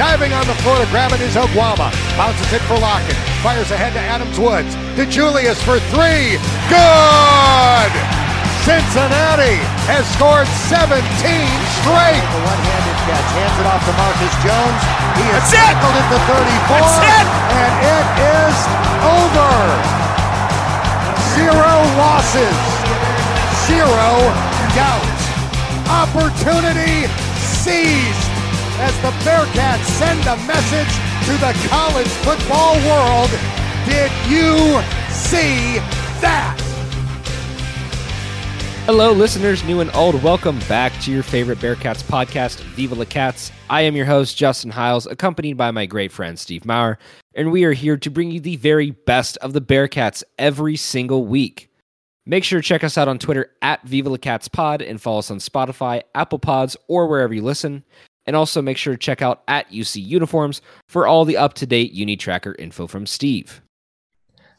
Diving on the floor to grab it is Oguama. Bounces it for Lockett. Fires ahead to Adams Woods. DeJulius for three. Good! Cincinnati has scored 17 straight. The one-handed catch hands it off to Marcus Jones. He is tackled at the 34. That's it. And it is over. Zero losses. Zero doubt. Opportunity seized as the Bearcats send a message to the college football world. Did you see that? Hello, listeners, new and old. Welcome back to your favorite Bearcats podcast, Viva La Cats. I am your host, Justin Hiles, accompanied by my great friend, Steve Maurer, and we are here to bring you the very best of the Bearcats every single week. Make sure to check us out on Twitter at Viva La Cats Pod and follow us on Spotify, Apple Pods, or wherever you listen. And also make sure to check out at UC Uniforms for all the up to date Uni Tracker info from Steve.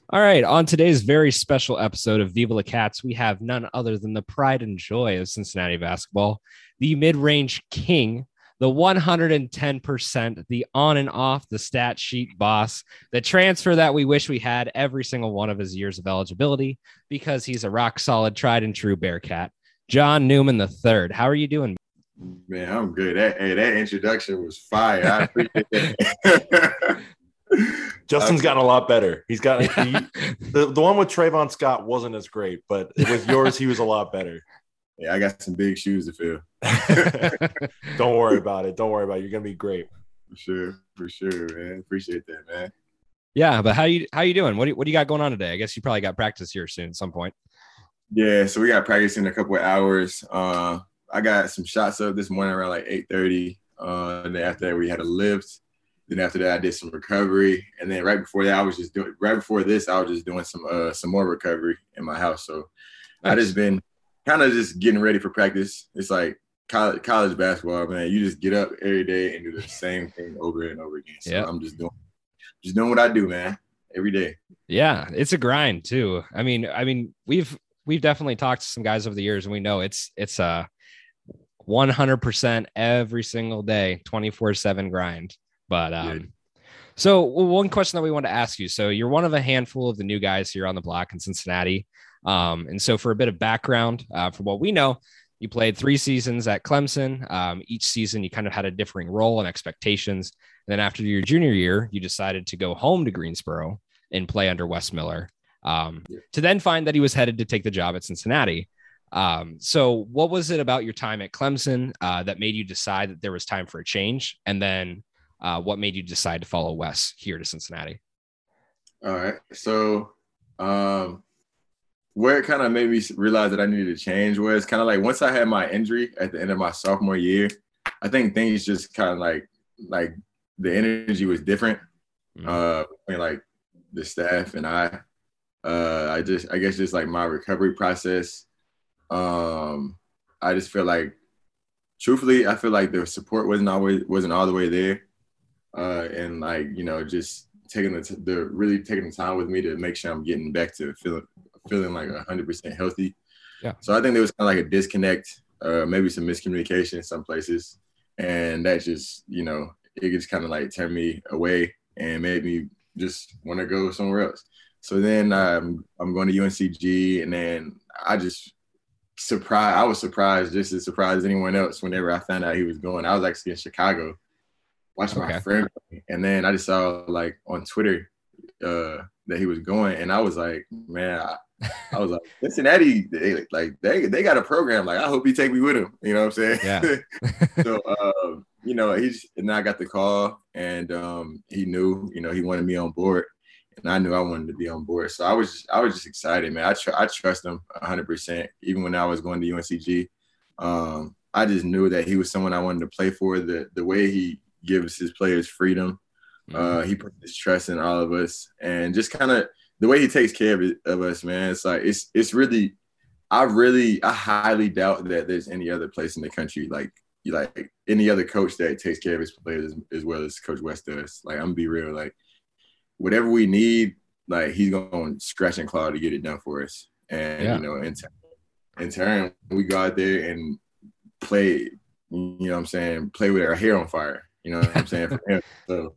All right, on today's very special episode of Viva La Cats, we have none other than the pride and joy of Cincinnati basketball, the mid range king, the 110%, the on and off the stat sheet boss, the transfer that we wish we had every single one of his years of eligibility because he's a rock solid, tried and true Bearcat, John Newman III. How are you doing? Man, I'm good. That, hey, that introduction was fire. I appreciate that. Justin's gotten a lot better. He's got he, the, the one with Trevon Scott wasn't as great, but with yours, he was a lot better. Yeah, I got some big shoes to fill. Don't worry about it. Don't worry about it. You're gonna be great. For sure, for sure, man. Appreciate that, man. Yeah, but how you how you doing? What do you, what do you got going on today? I guess you probably got practice here soon at some point. Yeah, so we got practice in a couple of hours. Uh, I got some shots up this morning around like 8:30. Uh, and then after that, we had a lift. Then after that, I did some recovery, and then right before that, I was just doing. Right before this, I was just doing some uh some more recovery in my house. So I just been kind of just getting ready for practice. It's like college college basketball, man. You just get up every day and do the same thing over and over again. So Yeah. I'm just doing just doing what I do, man, every day. Yeah, it's a grind too. I mean, I mean, we've we've definitely talked to some guys over the years, and we know it's it's a 100% every single day, 24 seven grind. But um, Yeah. so one question that we want to ask you. So you're one of a handful of the new guys here on the block in Cincinnati. Um, and so for a bit of background, uh, from what we know, you played three seasons at Clemson. Um, each season, you kind of had a differing role and expectations. And then after your junior year, you decided to go home to Greensboro and play under Wes Miller. Um, Yeah. To then find that he was headed to take the job at Cincinnati. Um, so, what was it about your time at Clemson uh, that made you decide that there was time for a change? And then, uh, what made you decide to follow Wes here to Cincinnati? All right. So, um, where it kind of made me realize that I needed to change was kind of like once I had my injury at the end of my sophomore year, I think things just kind of like like the energy was different Mhm. uh between like the staff and I. Uh, I just I guess just like my recovery process. Um, I just feel like, truthfully, I feel like the support wasn't always wasn't all the way there, uh, and like you know just taking the, t- the really taking the time with me to make sure I'm getting back to feeling feeling like hundred percent healthy. Yeah. So I think there was kind of like a disconnect, uh, maybe some miscommunication in some places, and that just you know it just kind of like turned me away and made me just want to go somewhere else. So then um, I'm going to UNCG, and then I just surprised. I was surprised, just as surprised as anyone else. Whenever I found out he was going, I was actually in Chicago, watching Okay. my friend, and then I just saw like on Twitter uh, that he was going, and I was like, man, I, I was like, Cincinnati, they, like they they got a program. Like I hope he take me with him. You know what I'm saying? Yeah. so um, you know, he's and I got the call, and um, he knew, you know, he wanted me on board, and I knew I wanted to be on board. So I was, just, I was just excited, man. I tr- I trust him 100. percent Even when I was going to UNCG, um, I just knew that he was someone I wanted to play for. The the way he gives his players freedom, Mm-hmm. Uh, he puts his trust in all of us, and just kind of the way he takes care of, it, of us, man. It's like it's it's really, I really, I highly doubt that there's any other place in the country like like any other coach that takes care of his players as, as well as Coach Wes does. Like I'm gonna be real, like whatever we need, like he's going to scratch and claw to get it done for us. And yeah. you know, in, in turn, we go out there and play. You know, what I'm saying, play with our hair on fire. You know what I'm saying? so,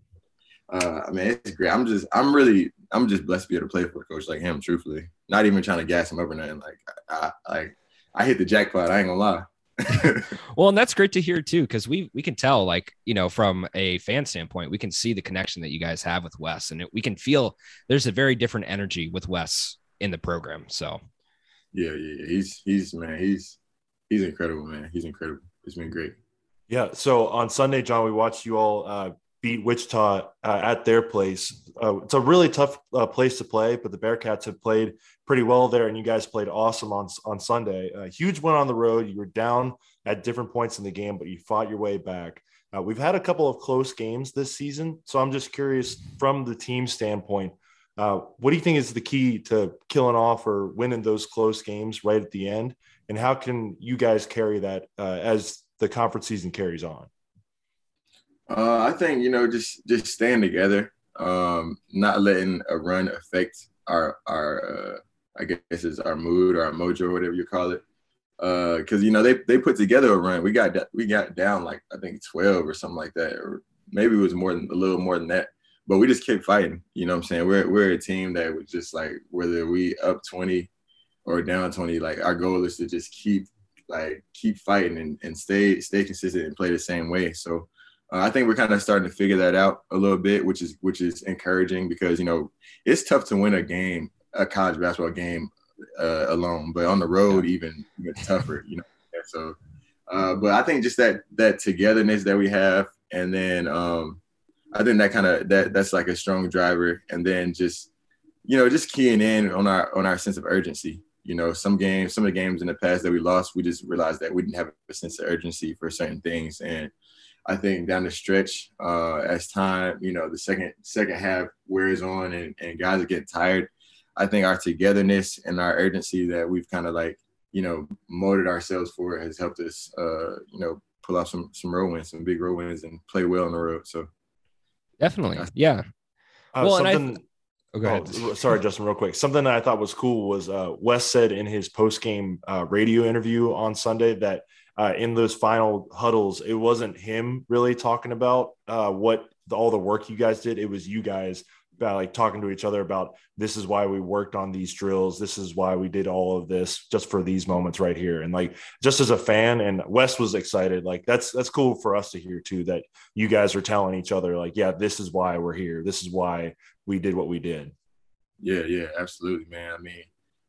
uh, I mean, it's great. I'm just, I'm really, I'm just blessed to be able to play for a coach like him. Truthfully, not even trying to gas him up or nothing. Like, I, I, I hit the jackpot. I ain't gonna lie. well, and that's great to hear too, because we we can tell, like you know, from a fan standpoint, we can see the connection that you guys have with Wes, and it, we can feel there's a very different energy with Wes in the program. So, yeah, yeah, he's he's man, he's he's incredible, man. He's incredible. It's been great. Yeah. So on Sunday, John, we watched you all uh, beat Wichita uh, at their place. Uh, it's a really tough uh, place to play, but the Bearcats have played pretty well there, and you guys played awesome on on Sunday. A huge win on the road. You were down at different points in the game, but you fought your way back. Uh, we've had a couple of close games this season, so I'm just curious from the team standpoint. Uh, what do you think is the key to killing off or winning those close games right at the end? And how can you guys carry that uh, as the conference season carries on? Uh, I think you know just just staying together, um, not letting a run affect our our uh, I guess is our mood or our mojo or whatever you call it. Because uh, you know they they put together a run. We got we got down like I think twelve or something like that, or maybe it was more than a little more than that. But we just kept fighting. You know what I'm saying? We're we're a team that was just like whether we up twenty or down twenty, like our goal is to just keep like keep fighting and, and stay stay consistent and play the same way. So uh, I think we're kind of starting to figure that out a little bit, which is which is encouraging because you know it's tough to win a game, a college basketball game uh, alone, but on the road even, tougher. You know, so. Uh, but I think just that that togetherness that we have, and then um, I think that kind of that that's like a strong driver, and then just you know just keying in on our on our sense of urgency. You know, some games, some of the games in the past that we lost, we just realized that we didn't have a sense of urgency for certain things, and I think down the stretch, uh, as time, you know, the second second half wears on and, and guys are getting tired, I think our togetherness and our urgency that we've kind of like, you know, molded ourselves for has helped us, uh, you know, pull off some some road wins, some big road wins, and play well on the road. So definitely, yeah. Uh, well, something. Oh, go ahead. Oh, sorry, Justin, real quick. Something that I thought was cool was uh, Wes said in his post game uh, radio interview on Sunday that uh, in those final huddles, it wasn't him really talking about uh, what the, all the work you guys did. It was you guys about like talking to each other about this is why we worked on these drills. This is why we did all of this just for these moments right here. And like just as a fan, and Wes was excited. Like that's that's cool for us to hear too. That you guys are telling each other like, yeah, this is why we're here. This is why we did what we did. Yeah, yeah, absolutely, man. I mean,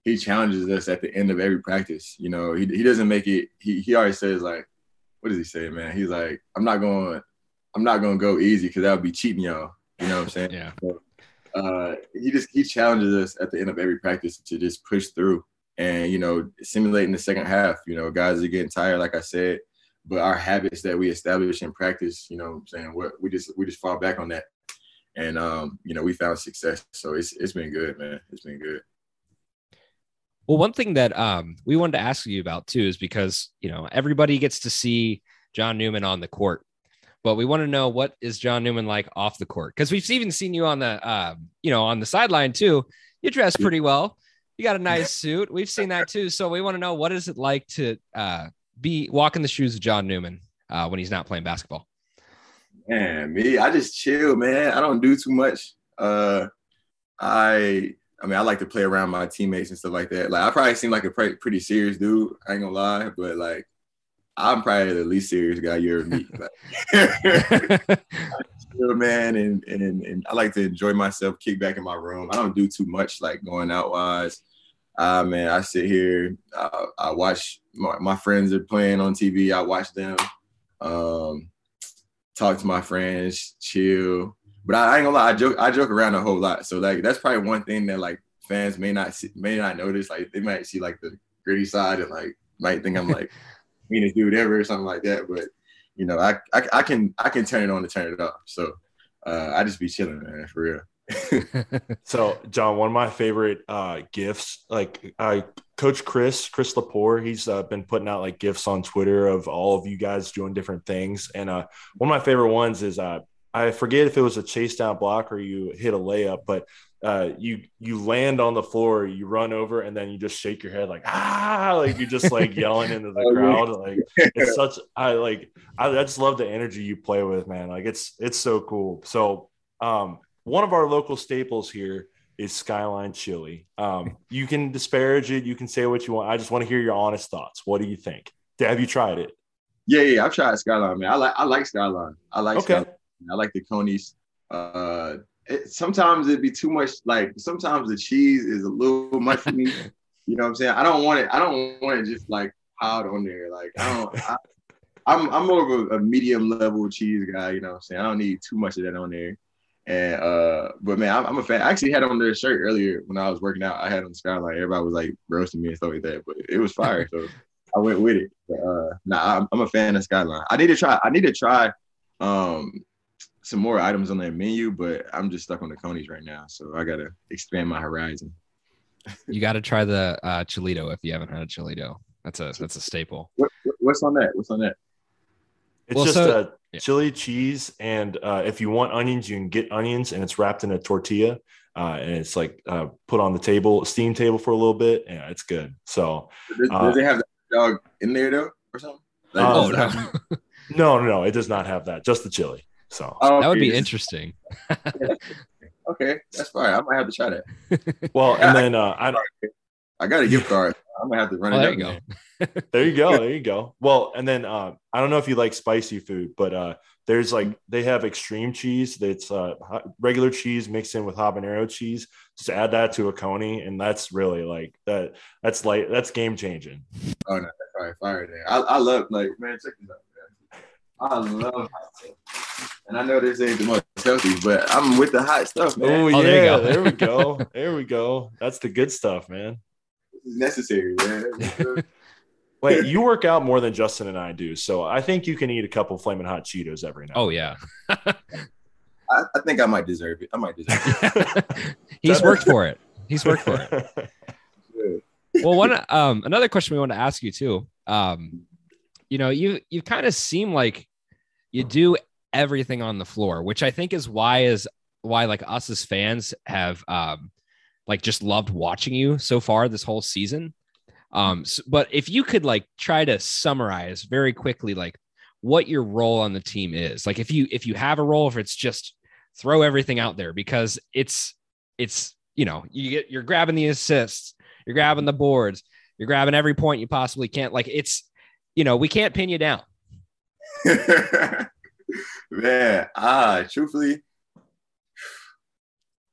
he challenges us at the end of every practice. You know, he, he doesn't make it. He he always says like, what does he say, man? He's like, I'm not going, I'm not going to go easy because that would be cheating y'all. You know what I'm saying? Yeah. So, uh, he just he challenges us at the end of every practice to just push through and you know simulating the second half. You know, guys are getting tired, like I said, but our habits that we establish in practice, you know, I'm saying what we just we just fall back on that, and um, you know, we found success. So it's it's been good, man. It's been good. Well, one thing that um, we wanted to ask you about too is because you know everybody gets to see John Newman on the court, but we want to know what is John Newman like off the court because we've even seen you on the uh, you know on the sideline too. You dress pretty well. You got a nice suit. We've seen that too. So we want to know what is it like to uh, be walking the shoes of John Newman uh, when he's not playing basketball. Man, me, I just chill, man. I don't do too much. Uh, I I mean, I like to play around my teammates and stuff like that. Like, I probably seem like a pretty, pretty serious dude. I ain't gonna lie, but like, I'm probably the least serious guy you ever meet. Like, man, and, and and I like to enjoy myself, kick back in my room. I don't do too much like going out wise. Uh, man, I sit here, uh, I watch my, my, friends are playing on TV. I watch them, um, talk to my friends, chill. But I, I, ain't gonna lie, I joke I joke around a whole lot. So like that's probably one thing that like fans may not see, may not notice. Like they might see like the gritty side and like might think I'm like meanest dude ever or something like that. But you know, I, I I can I can turn it on to turn it off. So uh, I just be chilling, man, for real. so john one of my favorite uh gifts like uh coach chris chris lapore he's uh, been putting out like gifts on twitter of all of you guys doing different things and uh one of my favorite ones is uh i forget if it was a chase down block or you hit a layup but uh you you land on the floor you run over and then you just shake your head like ah like you're just like yelling into the crowd like it's such i like I, I just love the energy you play with man like it's it's so cool so um one of our local staples here is Skyline Chili. Um, you can disparage it, you can say what you want. I just want to hear your honest thoughts. What do you think? Have you tried it? Yeah, yeah, I've tried Skyline, man. I like I like Skyline. I like okay. Skyline. I like the coneys. Uh, it, sometimes it'd be too much. Like sometimes the cheese is a little much for me. You know what I'm saying? I don't want it. I don't want it just like piled on there. Like I don't. I, I'm I'm more of a, a medium level cheese guy. You know what I'm saying? I don't need too much of that on there. And uh, but man, I'm, I'm, a fan. I actually had on their shirt earlier when I was working out. I had on the skyline. Everybody was like roasting me and stuff like that, but it was fire. so I went with it. But, uh, nah, I'm, I'm, a fan of Skyline. I need to try. I need to try um some more items on their menu, but I'm just stuck on the coneys right now. So I gotta expand my horizon. you got to try the uh, chilito if you haven't had a chilito. That's a that's a staple. What, what's on that? What's on that? It's well, just so, a yeah. chili cheese, and uh, if you want onions, you can get onions, and it's wrapped in a tortilla, uh, and it's like uh, put on the table, steam table for a little bit. Yeah, it's good. So, does, does it uh, have the dog in there though, or something? Like, oh no. no, no, no, it does not have that. Just the chili. So oh, that would be interesting. okay, that's fine. I might have to try that. well, and then uh, I I got a gift card. I'm gonna have to run oh, it. There you go. there you go. There you go. Well, and then uh, I don't know if you like spicy food, but uh, there's like they have extreme cheese that's uh, regular cheese mixed in with habanero cheese. Just add that to a coney, and that's really like that. That's like that's game changing. Oh no, that's fire, fire there. I, I love like man, check this out. Man. I love hot stuff. and I know this ain't the most healthy, but I'm with the hot stuff, man. Oh, yeah, there, there we go. There we go. That's the good stuff, man This is necessary, man. Wait, you work out more than Justin and I do, so I think you can eat a couple flaming hot Cheetos every now. Oh yeah. I, I, think I might deserve it. I might deserve it. He's worked for it. He's worked for it. well, one um another question we want to ask you too. Um, you know, you you kind of seem like you do everything on the floor, which I think is why is why like us as fans have um like just loved watching you so far this whole season. Um, so, but if you could like try to summarize very quickly, like what your role on the team is, like if you if you have a role, if it's just throw everything out there because it's it's you know you get you're grabbing the assists, you're grabbing the boards, you're grabbing every point you possibly can't. Like it's you know we can't pin you down. Man, ah, truthfully,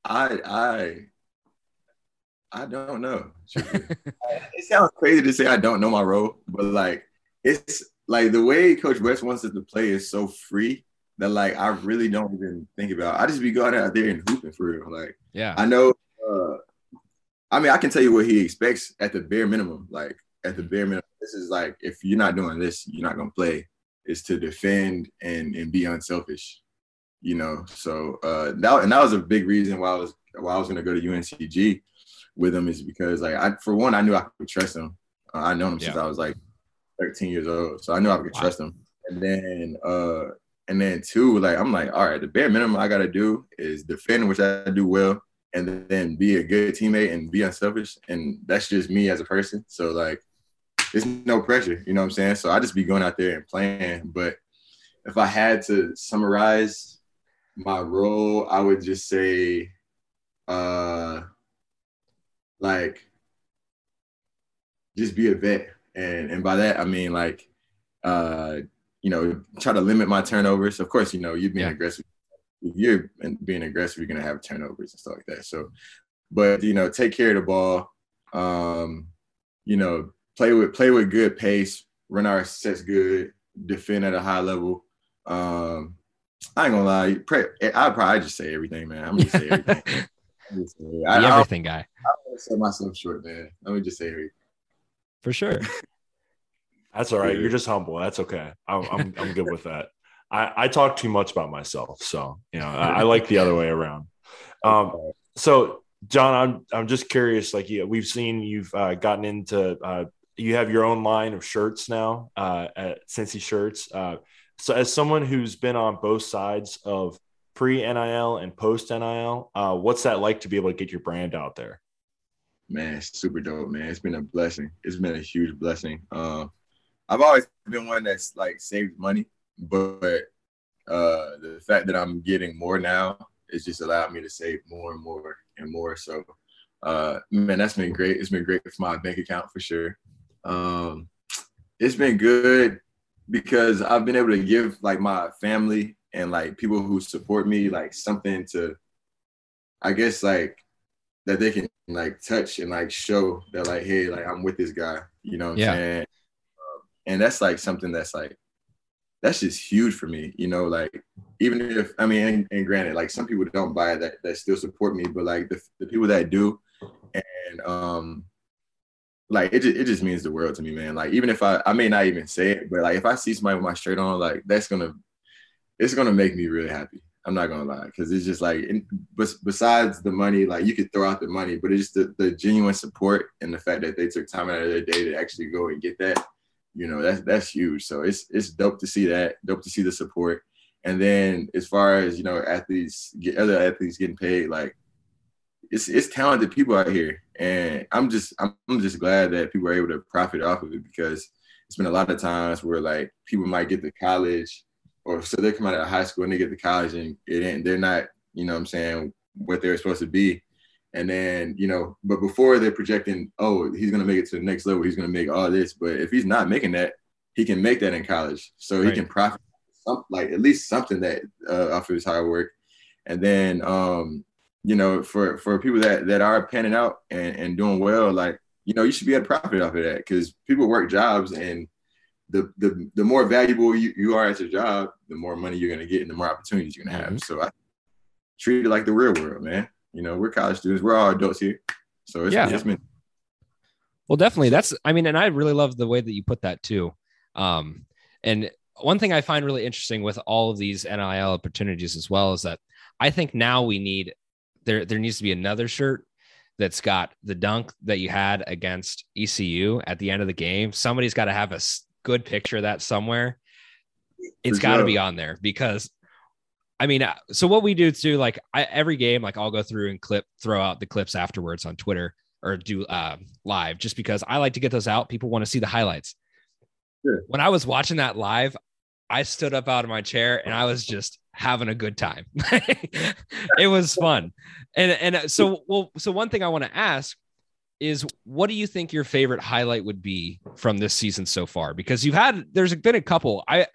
I I I don't know. it sounds crazy to say I don't know my role, but like it's like the way Coach Wes wants us to play is so free that like I really don't even think about. It. I just be going out there and hooping for real. Like yeah, I know. Uh, I mean, I can tell you what he expects at the bare minimum. Like at the bare minimum, this is like if you're not doing this, you're not gonna play. Is to defend and and be unselfish. You know, so uh, that and that was a big reason why I was why I was gonna go to UNCG with him is because like I for one I knew I could trust him. Uh, I know him yeah. since I was like 13 years old, so I knew I could wow. trust him. And then uh and then two, like I'm like, all right, the bare minimum I gotta do is defend, which I do well, and then be a good teammate and be unselfish. And that's just me as a person. So like there's no pressure, you know what I'm saying? So I just be going out there and playing. But if I had to summarize my role, I would just say uh like just be a vet. And and by that I mean like uh, you know, try to limit my turnovers. Of course, you know, you're being yeah. aggressive. If you're being aggressive, you're gonna have turnovers and stuff like that. So, but you know, take care of the ball. Um, you know, play with play with good pace, run our sets good, defend at a high level. Um, I ain't gonna lie, I probably just say everything, man. I'm just say everything. I, everything guy. I don't sell myself short, man. Let me just say everything. For sure. That's all right. You're just humble. That's okay. I'm, I'm, I'm good with that. I, I talk too much about myself, so you know I, I like the other way around. Um, so John, I'm I'm just curious. Like, yeah, we've seen you've uh, gotten into uh, you have your own line of shirts now uh, at Cincy Shirts. Uh, so, as someone who's been on both sides of pre NIL and post NIL, uh, what's that like to be able to get your brand out there? Man, super dope, man. It's been a blessing. It's been a huge blessing. Uh, I've always been one that's like saved money, but uh, the fact that I'm getting more now it's just allowed me to save more and more and more. So, uh, man, that's been great. It's been great for my bank account for sure. Um, it's been good because I've been able to give like my family and like people who support me like something to, I guess like that they can like touch and like show that like hey like I'm with this guy. You know what I'm yeah. saying? Um, and that's like something that's like that's just huge for me. You know, like even if I mean, and, and, granted, like some people don't buy it that that still support me, but like the, the people that do, and um, like it just, it just means the world to me, man. Like even if I I may not even say it, but like if I see somebody with my shirt on, like that's gonna it's gonna make me really happy. I'm not gonna lie, because it's just like, besides the money, like you could throw out the money, but it's just the, the genuine support and the fact that they took time out of their day to actually go and get that you know that's that's huge so it's it's dope to see that dope to see the support and then as far as you know athletes get other athletes getting paid like it's it's talented people out here and i'm just i'm just glad that people are able to profit off of it because it's been a lot of times where like people might get to college or so they come out of high school and they get to college and it they're not you know what i'm saying what they're supposed to be and then, you know, but before they're projecting, oh, he's going to make it to the next level, he's going to make all this. But if he's not making that, he can make that in college. So right. he can profit some, like at least something that uh, off of his hard work. And then, um, you know, for, for people that, that are panning out and, and doing well, like, you know, you should be able to profit off of that because people work jobs and the, the, the more valuable you, you are at your job, the more money you're going to get and the more opportunities you're going to have. Mm-hmm. So I treat it like the real world, man. You know, we're college students. We're all adults here. So it's, yeah. It's been- well, definitely. That's, I mean, and I really love the way that you put that too. Um, and one thing I find really interesting with all of these NIL opportunities as well is that I think now we need there there needs to be another shirt that's got the dunk that you had against ECU at the end of the game. Somebody's got to have a good picture of that somewhere. It's got to be on there because I mean, uh, so what we do too, like I, every game, like I'll go through and clip, throw out the clips afterwards on Twitter or do uh, live, just because I like to get those out. People want to see the highlights. Sure. When I was watching that live, I stood up out of my chair and I was just having a good time. it was fun, and and uh, so well. So one thing I want to ask is, what do you think your favorite highlight would be from this season so far? Because you've had, there's been a couple. I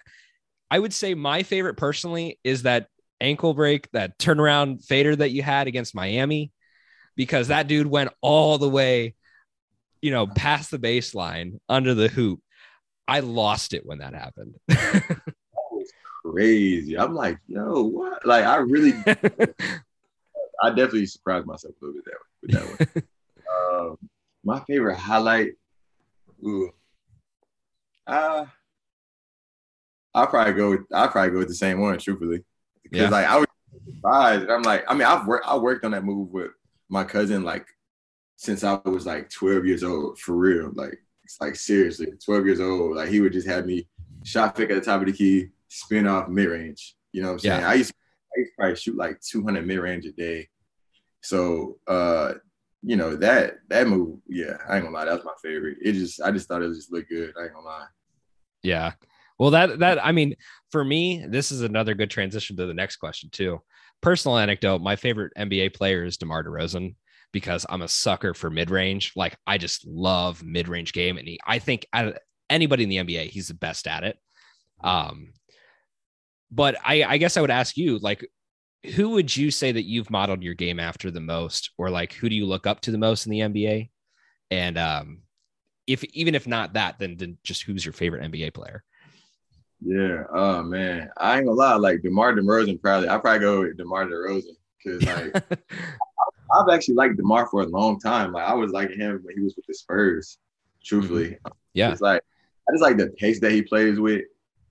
I would say my favorite personally is that ankle break, that turnaround fader that you had against Miami, because that dude went all the way, you know, past the baseline under the hoop. I lost it when that happened. crazy. I'm like, yo, what? Like, I really, I definitely surprised myself a little bit that with that one. um, my favorite highlight, ooh, uh, I'll probably go. With, I'll probably go with the same one, truthfully, because yeah. like I was surprised. I'm like, I mean, I've worked. I worked on that move with my cousin like since I was like 12 years old, for real. Like, like seriously, 12 years old. Like he would just have me shot fake at the top of the key, spin off mid range. You know what I'm saying? Yeah. I used I used to probably shoot like 200 mid range a day. So, uh, you know that that move, yeah, I ain't gonna lie, that was my favorite. It just, I just thought it just looked good. I ain't gonna lie. Yeah, well, that that I mean, for me, this is another good transition to the next question too. Personal anecdote: My favorite NBA player is DeMar DeRozan because I'm a sucker for mid range. Like I just love mid range game, and he, I think anybody in the NBA, he's the best at it. Um, but I, I guess I would ask you, like, who would you say that you've modeled your game after the most, or like who do you look up to the most in the NBA? And um, if even if not that, then then just who's your favorite NBA player? Yeah. Oh man, I ain't gonna lie. Like Demar Derozan, probably I probably go with Demar Derozan because like I've actually liked Demar for a long time. Like I was liking him when he was with the Spurs. Truthfully, mm-hmm. yeah. It's like I just like the pace that he plays with.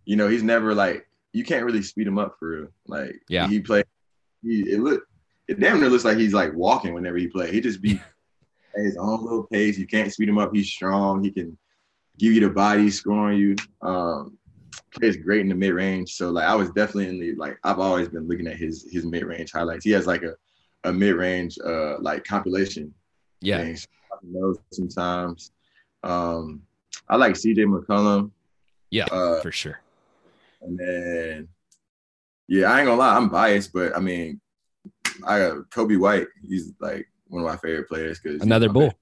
You know, he's never like you can't really speed him up for real. Like yeah, he played. He it look it damn near looks like he's like walking whenever he play. He just be at his own little pace. You can't speed him up. He's strong. He can give you the body, scoring you. Um, plays great in the mid range. So like I was definitely in the like I've always been looking at his his mid range highlights. He has like a a mid range uh like compilation. Yeah. Sometimes. Um, I like CJ McCollum. Yeah, uh, for sure. And then, yeah, I ain't gonna lie, I'm biased, but I mean, I got Coby White. He's like one of my favorite players because another bull.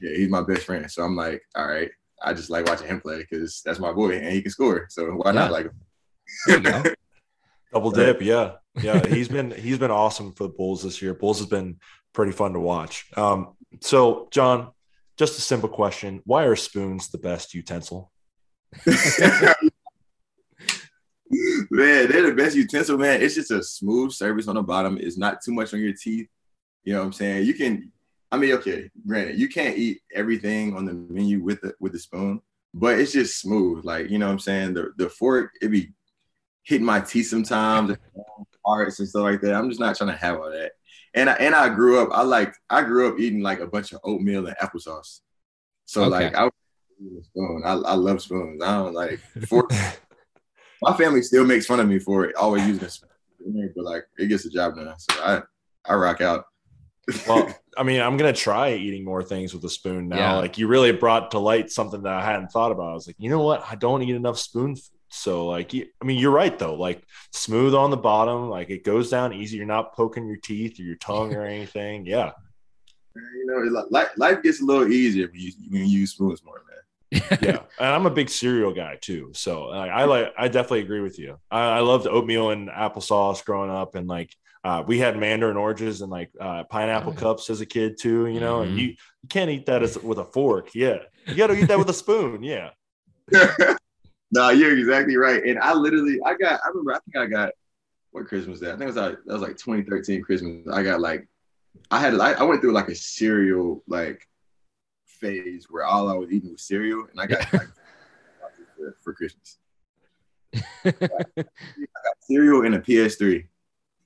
Yeah, he's my best friend. So I'm like, all right, I just like watching him play because that's my boy and he can score. So why yeah. not like him? Double dip, yeah, yeah. He's been he's been awesome for the Bulls this year. Bulls has been pretty fun to watch. Um, so John, just a simple question: Why are spoons the best utensil? man, they're the best utensil, man. It's just a smooth surface on the bottom. It's not too much on your teeth. You know what I'm saying? You can, I mean, okay, granted, you can't eat everything on the menu with the with the spoon, but it's just smooth. Like, you know what I'm saying? The the fork, it be hitting my teeth sometimes, parts and stuff like that. I'm just not trying to have all that. And I and I grew up, I like I grew up eating like a bunch of oatmeal and applesauce. So okay. like I spoon. I, I love spoons. I don't like fork my family still makes fun of me for it, always using a spoon, but like it gets the job done. So I I rock out. well, I mean, I'm gonna try eating more things with a spoon now. Yeah. Like you really brought to light something that I hadn't thought about. I was like, you know what? I don't eat enough spoon. food. So like, I mean, you're right though. Like smooth on the bottom, like it goes down easy. You're not poking your teeth or your tongue or anything. Yeah. You know, life, life gets a little easier when you when you use spoons more, man yeah, and I'm a big cereal guy too. So like, I like, I definitely agree with you. I, I loved oatmeal and applesauce growing up, and like uh, we had mandarin oranges and like uh, pineapple cups as a kid too. You know, mm-hmm. and you, you can't eat that as with a fork. Yeah, you got to eat that with a spoon. Yeah. no, you're exactly right. And I literally, I got, I remember, I think I got what Christmas that? I think it was like that was like 2013 Christmas. I got like, I had, I, I went through like a cereal like phase where all I was eating was cereal, and I got like, for, for Christmas. I got cereal and a PS3.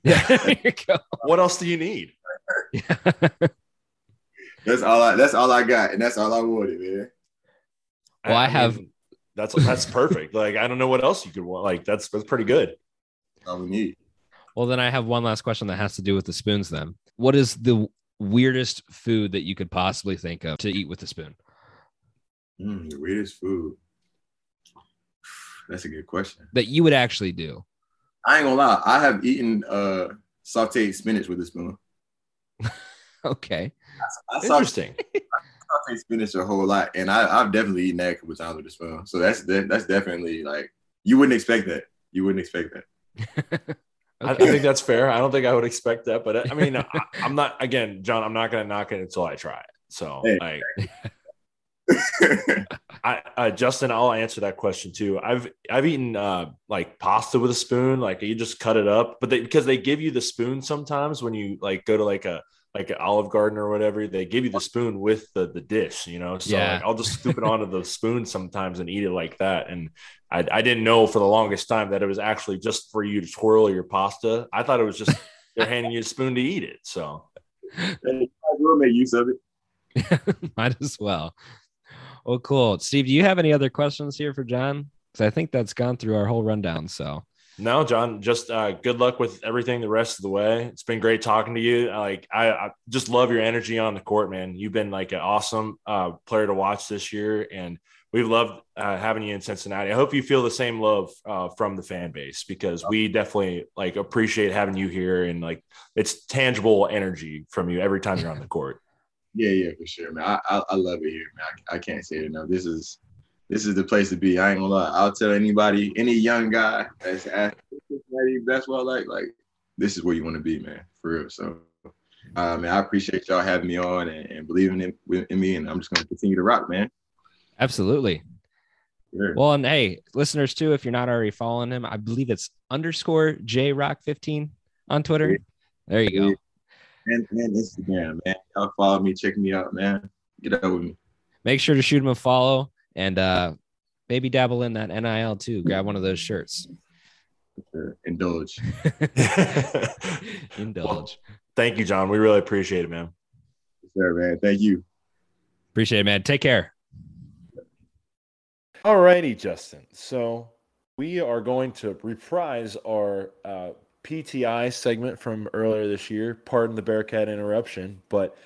Yeah, what else do you need? that's all I. That's all I got, and that's all I wanted, man. Well, I, I have. Mean, that's that's perfect. like I don't know what else you could want. Like that's that's pretty good. All we need. Well, then I have one last question that has to do with the spoons. Then, what is the weirdest food that you could possibly think of to eat with a spoon? Mm, the weirdest food. That's a good question. That you would actually do. I ain't gonna lie. I have eaten uh sauteed spinach with a spoon. okay. I, I Interesting. I sauteed spinach a whole lot, and I, I've definitely eaten that a couple times with a spoon. So that's that's definitely like you wouldn't expect that. You wouldn't expect that. Okay. I, I, think that's fair. I don't think I would expect that, but I mean, I, am not again, John. I'm not going to knock it until I try it. So, hey. like, I, uh, Justin, I'll answer that question too. I've I've eaten uh, like pasta with a spoon, like you just cut it up, but they, because they give you the spoon sometimes when you like go to like a like an Olive Garden or whatever, they give you the spoon with the the dish, you know. So yeah. like, I'll just scoop it onto the spoon sometimes and eat it like that. And I, I didn't know for the longest time that it was actually just for you to twirl your pasta. I thought it was just they're handing you a spoon to eat it. So I will make use of it. Might as well. Well, cool. Steve, do you have any other questions here for John? Because I think that's gone through our whole rundown. So no, John, just uh, good luck with everything the rest of the way. It's been great talking to you. Like I, I just love your energy on the court, man. You've been like an awesome uh, player to watch this year, and we've loved uh, having you in Cincinnati. I hope you feel the same love uh, from the fan base because we definitely like appreciate having you here, and like it's tangible energy from you every time you're on the court. Yeah, yeah, for sure, man. I, I, I love it here, man. I, I can't say it enough. This is this is the place to be. I ain't gonna lie. I'll tell anybody, any young guy that's asking basketball like, like this is where you want to be, man, for real. So, uh, man, I appreciate y'all having me on and, and believing in, in, me, and I'm just gonna continue to rock, man. Absolutely. Sure. Well, and hey, listeners too, if you're not already following him, I believe it's underscore J Rock 15 on Twitter. Yeah. There you go. And, and Instagram, man. Y'all follow me, check me out, man. Get up with me. Make sure to shoot him a follow and uh, maybe dabble in that NIL too. Grab one of those shirts. Sure. Indulge. Indulge. Well, thank you, John. We really appreciate it, man. Sure, man. Thank you. Appreciate it, man. Take care. All righty, Justin. So we are going to reprise our uh, PTI segment from earlier this year. Pardon the Bearcat interruption, but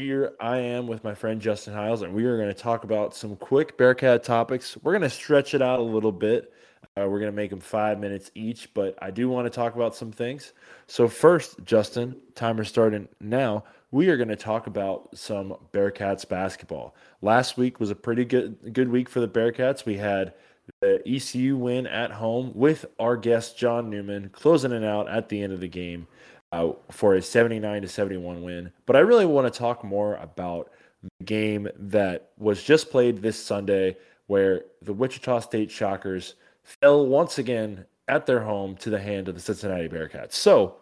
here I am with my friend Justin Hiles, and we are going to talk about some quick Bearcat topics. We're going to stretch it out a little bit. Uh, we're going to make them five minutes each, but I do want to talk about some things. So, first, Justin, timer starting now. We are going to talk about some Bearcats basketball. Last week was a pretty good good week for the Bearcats. We had the ECU win at home with our guest John Newman closing it out at the end of the game uh, for a 79 to 71 win. But I really want to talk more about the game that was just played this Sunday, where the Wichita State Shockers fell once again at their home to the hand of the Cincinnati Bearcats. So,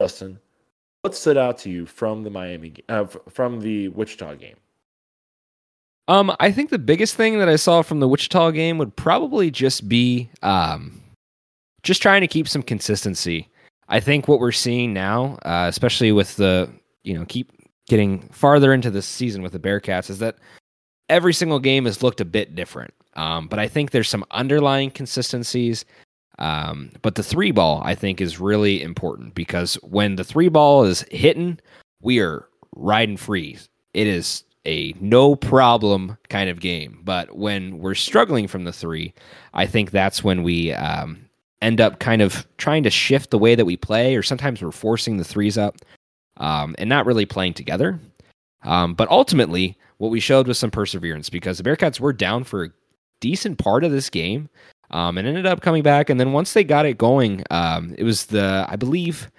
Justin, what stood out to you from the Miami uh, from the Wichita game? Um, I think the biggest thing that I saw from the Wichita game would probably just be um, just trying to keep some consistency. I think what we're seeing now, uh, especially with the you know keep getting farther into the season with the Bearcats, is that every single game has looked a bit different. Um, but I think there's some underlying consistencies. Um, but the three ball, I think, is really important because when the three ball is hitting, we are riding free. It is a no problem kind of game. But when we're struggling from the three, I think that's when we um, end up kind of trying to shift the way that we play, or sometimes we're forcing the threes up um, and not really playing together. Um, but ultimately, what we showed was some perseverance because the Bearcats were down for a decent part of this game um, and ended up coming back. And then once they got it going, um, it was the, I believe,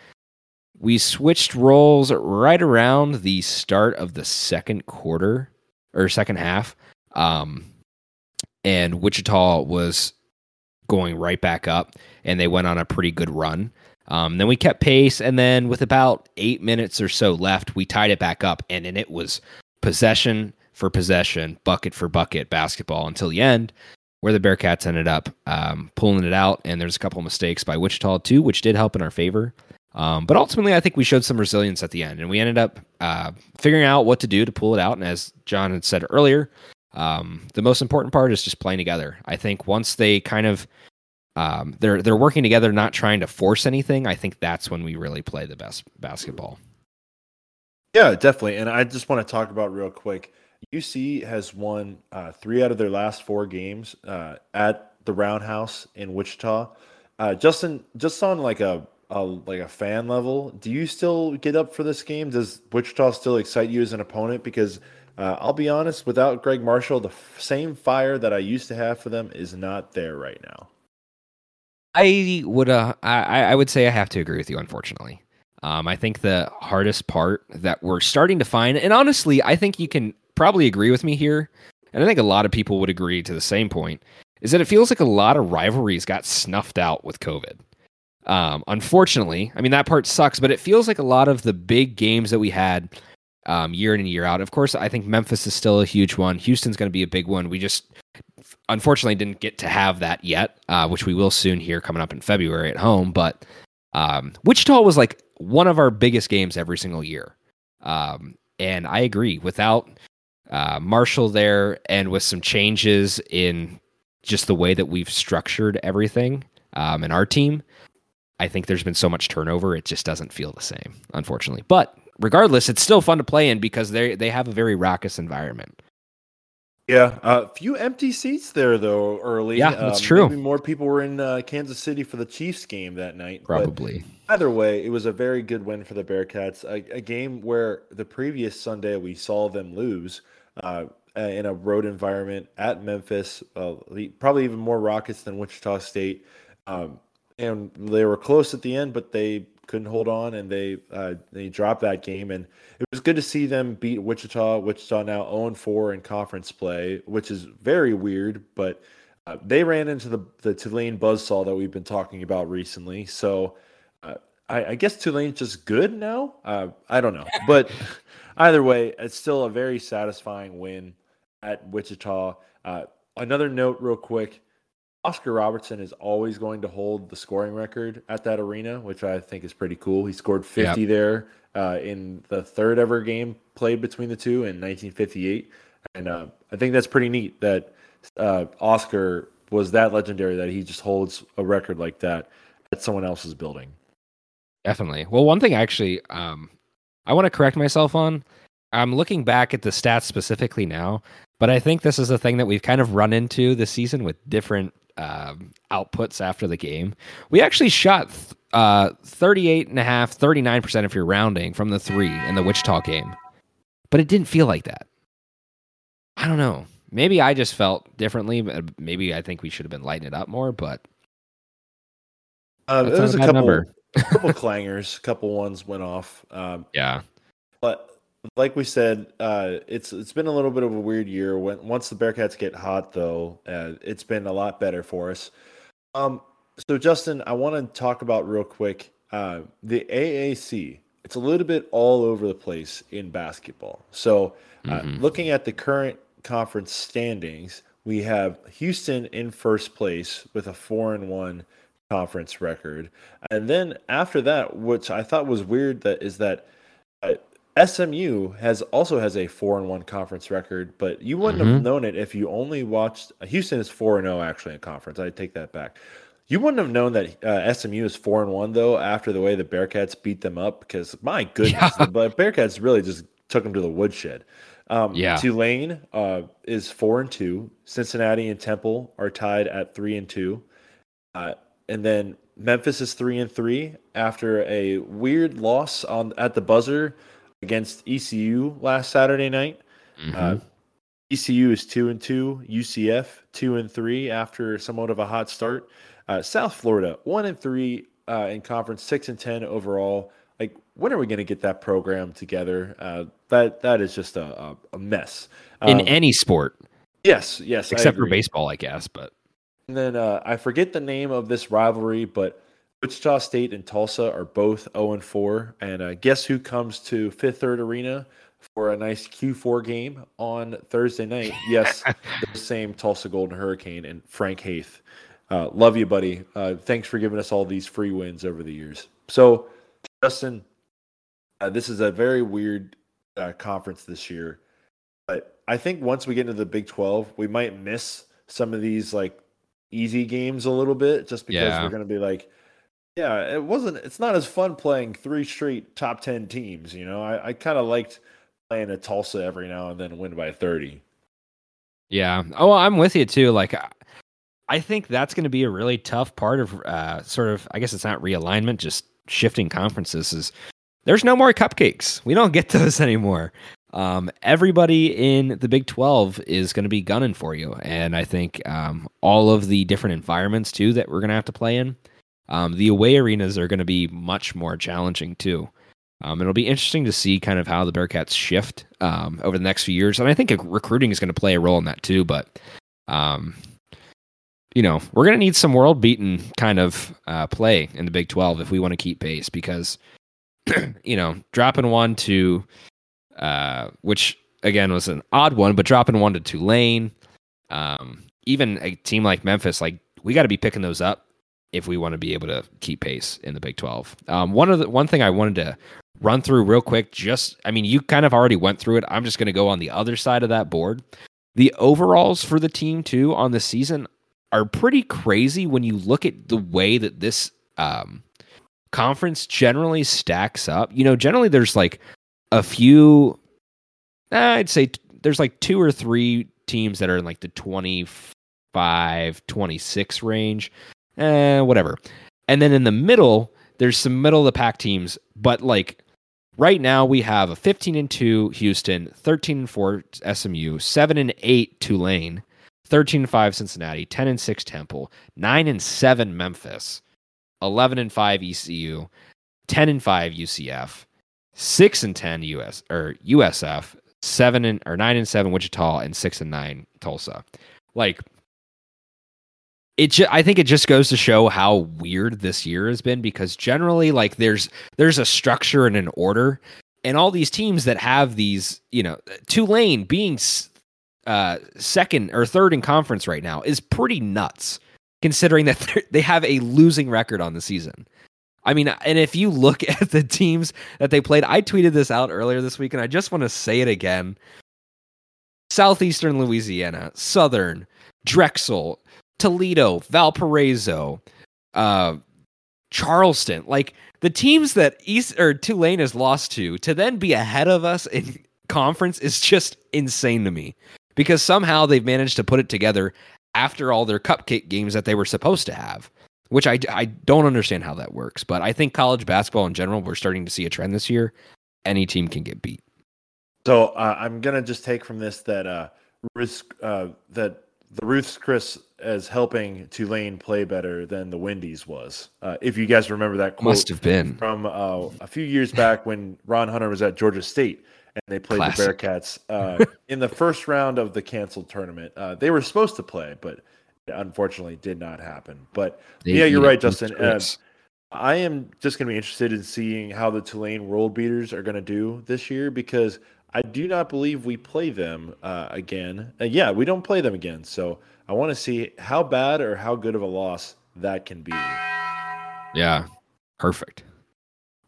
we switched roles right around the start of the second quarter or second half. Um, and Wichita was going right back up, and they went on a pretty good run. Um, then we kept pace, and then with about eight minutes or so left, we tied it back up, and then it was possession for possession, bucket for bucket basketball until the end, where the Bearcats ended up um, pulling it out. And there's a couple of mistakes by Wichita too, which did help in our favor. Um, but ultimately, I think we showed some resilience at the end, and we ended up uh, figuring out what to do to pull it out. And as John had said earlier, um, the most important part is just playing together. I think once they kind of um, they're they're working together, not trying to force anything. I think that's when we really play the best basketball. Yeah, definitely. And I just want to talk about real quick. UC has won uh, three out of their last four games uh, at the Roundhouse in Wichita. Uh, Justin, just on like a, a like a fan level, do you still get up for this game? Does Wichita still excite you as an opponent? Because uh, I'll be honest, without Gregg Marshall, the f- same fire that I used to have for them is not there right now. I would uh, I, I would say I have to agree with you, unfortunately. Um, I think the hardest part that we're starting to find, and honestly, I think you can probably agree with me here, and I think a lot of people would agree to the same point, is that it feels like a lot of rivalries got snuffed out with COVID. Um, unfortunately, I mean that part sucks, but it feels like a lot of the big games that we had um, year in and year out. Of course, I think Memphis is still a huge one. Houston's going to be a big one. We just unfortunately didn't get to have that yet, uh, which we will soon here coming up in February at home. But um, Wichita was like one of our biggest games every single year. Um, and I agree, without uh, Marshall there and with some changes in just the way that we've structured everything um, in our team, I think there's been so much turnover, it just doesn't feel the same, unfortunately. But regardless, it's still fun to play in because they they have a very raucous environment. Yeah, a uh, few empty seats there though early. Yeah, that's um, true. Maybe more people were in uh, Kansas City for the Chiefs game that night. Probably. But either way, it was a very good win for the Bearcats. A, a game where the previous Sunday we saw them lose uh, in a road environment at Memphis, uh, probably even more Rockets than Wichita State. Um, and they were close at the end, but they couldn't hold on and they uh, they dropped that game. And it was good to see them beat Wichita. Wichita now 0 4 in conference play, which is very weird, but uh, they ran into the, the Tulane buzzsaw that we've been talking about recently. So uh, I, I, guess Tulane's just good now. Uh, I don't know. But either way, it's still a very satisfying win at Wichita. Uh, another note, real quick Oscar Robertson is always going to hold the scoring record at that arena, which I think is pretty cool. He scored 50 yep. there uh, in the third ever game played between the two in 1958. And uh, I think that's pretty neat that uh, Oscar was that legendary that he just holds a record like that at someone else's building. Definitely. Well, one thing actually, um, I want to correct myself on. I'm looking back at the stats specifically now, but I think this is a thing that we've kind of run into this season with different um, outputs after the game. We actually shot uh, 38 and a half, 39% if you're rounding from the three in the Wichita game, but it didn't feel like that. I don't know. Maybe I just felt differently. Maybe I think we should have been lighting it up more, but uh, there was a couple, couple clangers, a couple ones went off. Um, yeah, but like we said, uh, it's it's been a little bit of a weird year. When once the Bearcats get hot, though, uh, it's been a lot better for us. Um, so Justin, I want to talk about real quick uh, the AAC. It's a little bit all over the place in basketball. So, uh, mm-hmm. looking at the current conference standings, we have Houston in first place with a four and one conference record, and then after that, which I thought was weird, that is that uh, SMU has also has a four and one conference record, but you wouldn't mm-hmm. have known it if you only watched. Houston is four and zero oh actually in conference. I take that back. You wouldn't have known that uh, SMU is four and one though after the way the Bearcats beat them up because my goodness, yeah. the Bearcats really just took them to the woodshed. Um, yeah, Tulane uh, is four and two. Cincinnati and Temple are tied at three and two, uh, and then Memphis is three and three after a weird loss on at the buzzer against ECU last Saturday night. Mm-hmm. Uh, ECU is two and two. UCF two and three after somewhat of a hot start. Uh, South Florida one and three uh, in conference, six and ten overall. Like, when are we going to get that program together? Uh, that that is just a, a mess in um, any sport. Yes, yes, except for baseball, I guess. But and then uh, I forget the name of this rivalry, but Wichita State and Tulsa are both 0 and 4. And uh, guess who comes to Fifth Third Arena for a nice Q4 game on Thursday night? Yes, the same Tulsa Golden Hurricane and Frank Haith. Uh, love you, buddy. Uh, thanks for giving us all these free wins over the years. So, Justin, uh, this is a very weird uh, conference this year. But I think once we get into the Big 12, we might miss some of these like easy games a little bit just because yeah. we're going to be like, yeah, it wasn't. It's not as fun playing three straight top ten teams. You know, I, I kind of liked playing a Tulsa every now and then win by thirty. Yeah. Oh, I'm with you too. Like, I think that's going to be a really tough part of uh, sort of. I guess it's not realignment, just shifting conferences. Is there's no more cupcakes. We don't get those anymore. Um, everybody in the Big 12 is going to be gunning for you. And I think um, all of the different environments, too, that we're going to have to play in um, the away arenas are going to be much more challenging too. Um, it'll be interesting to see kind of how the Bearcats shift um, over the next few years, and I think recruiting is going to play a role in that too. But um, you know, we're going to need some world beaten kind of uh, play in the Big Twelve if we want to keep pace, because you know, dropping one to uh, which again was an odd one, but dropping one to Tulane, um, even a team like Memphis, like we got to be picking those up if we want to be able to keep pace in the Big 12. Um, one of the one thing I wanted to run through real quick, just I mean, you kind of already went through it. I'm just going to go on the other side of that board. The overalls for the team too on the season are pretty crazy when you look at the way that this um, conference generally stacks up. You know, generally there's like a few. I'd say t- there's like two or three teams that are in like the 25, 26 range eh, whatever. And then in the middle, there's some middle of the pack teams, but like right now we have a 15 and 2 Houston, 13 and 4 SMU, 7 and 8 Tulane, 13 and 5 Cincinnati, 10 and 6 Temple, 9 and 7 Memphis, 11 and 5 ECU, 10 and 5 UCF, 6 and 10 US or USF, 7 and or 9 and 7 Wichita and 6 and 9 Tulsa. Like it ju- I think it just goes to show how weird this year has been because generally like there's there's a structure and an order and all these teams that have these, you know, Tulane being uh, second or third in conference right now is pretty nuts. considering that they have a losing record on the season. I mean, and if you look at the teams that they played, I tweeted this out earlier this week, and I just want to say it again. Southeastern Louisiana, Southern, Drexel, Toledo, Valparaiso, uh, Charleston, like the teams that East or Tulane has lost to, to then be ahead of us in conference is just insane to me because somehow they've managed to put it together after all their cupcake games that they were supposed to have, which I, I don't understand how that works. But I think college basketball in general, we're starting to see a trend this year. Any team can get beat. So uh, I'm gonna just take from this that uh, risk uh, that the Ruth's Chris as helping Tulane play better than the Wendy's was. Uh, if you guys remember that quote, must have been from uh, a few years back when Ron Hunter was at Georgia State and they played Classic. the Bearcats uh, in the first round of the canceled tournament. Uh, they were supposed to play, but unfortunately did not happen. But they, yeah, you're right, Justin. Uh, I am just going to be interested in seeing how the Tulane World Beaters are going to do this year because I do not believe we play them uh, again. Uh, yeah, we don't play them again. So I want to see how bad or how good of a loss that can be. Yeah, perfect.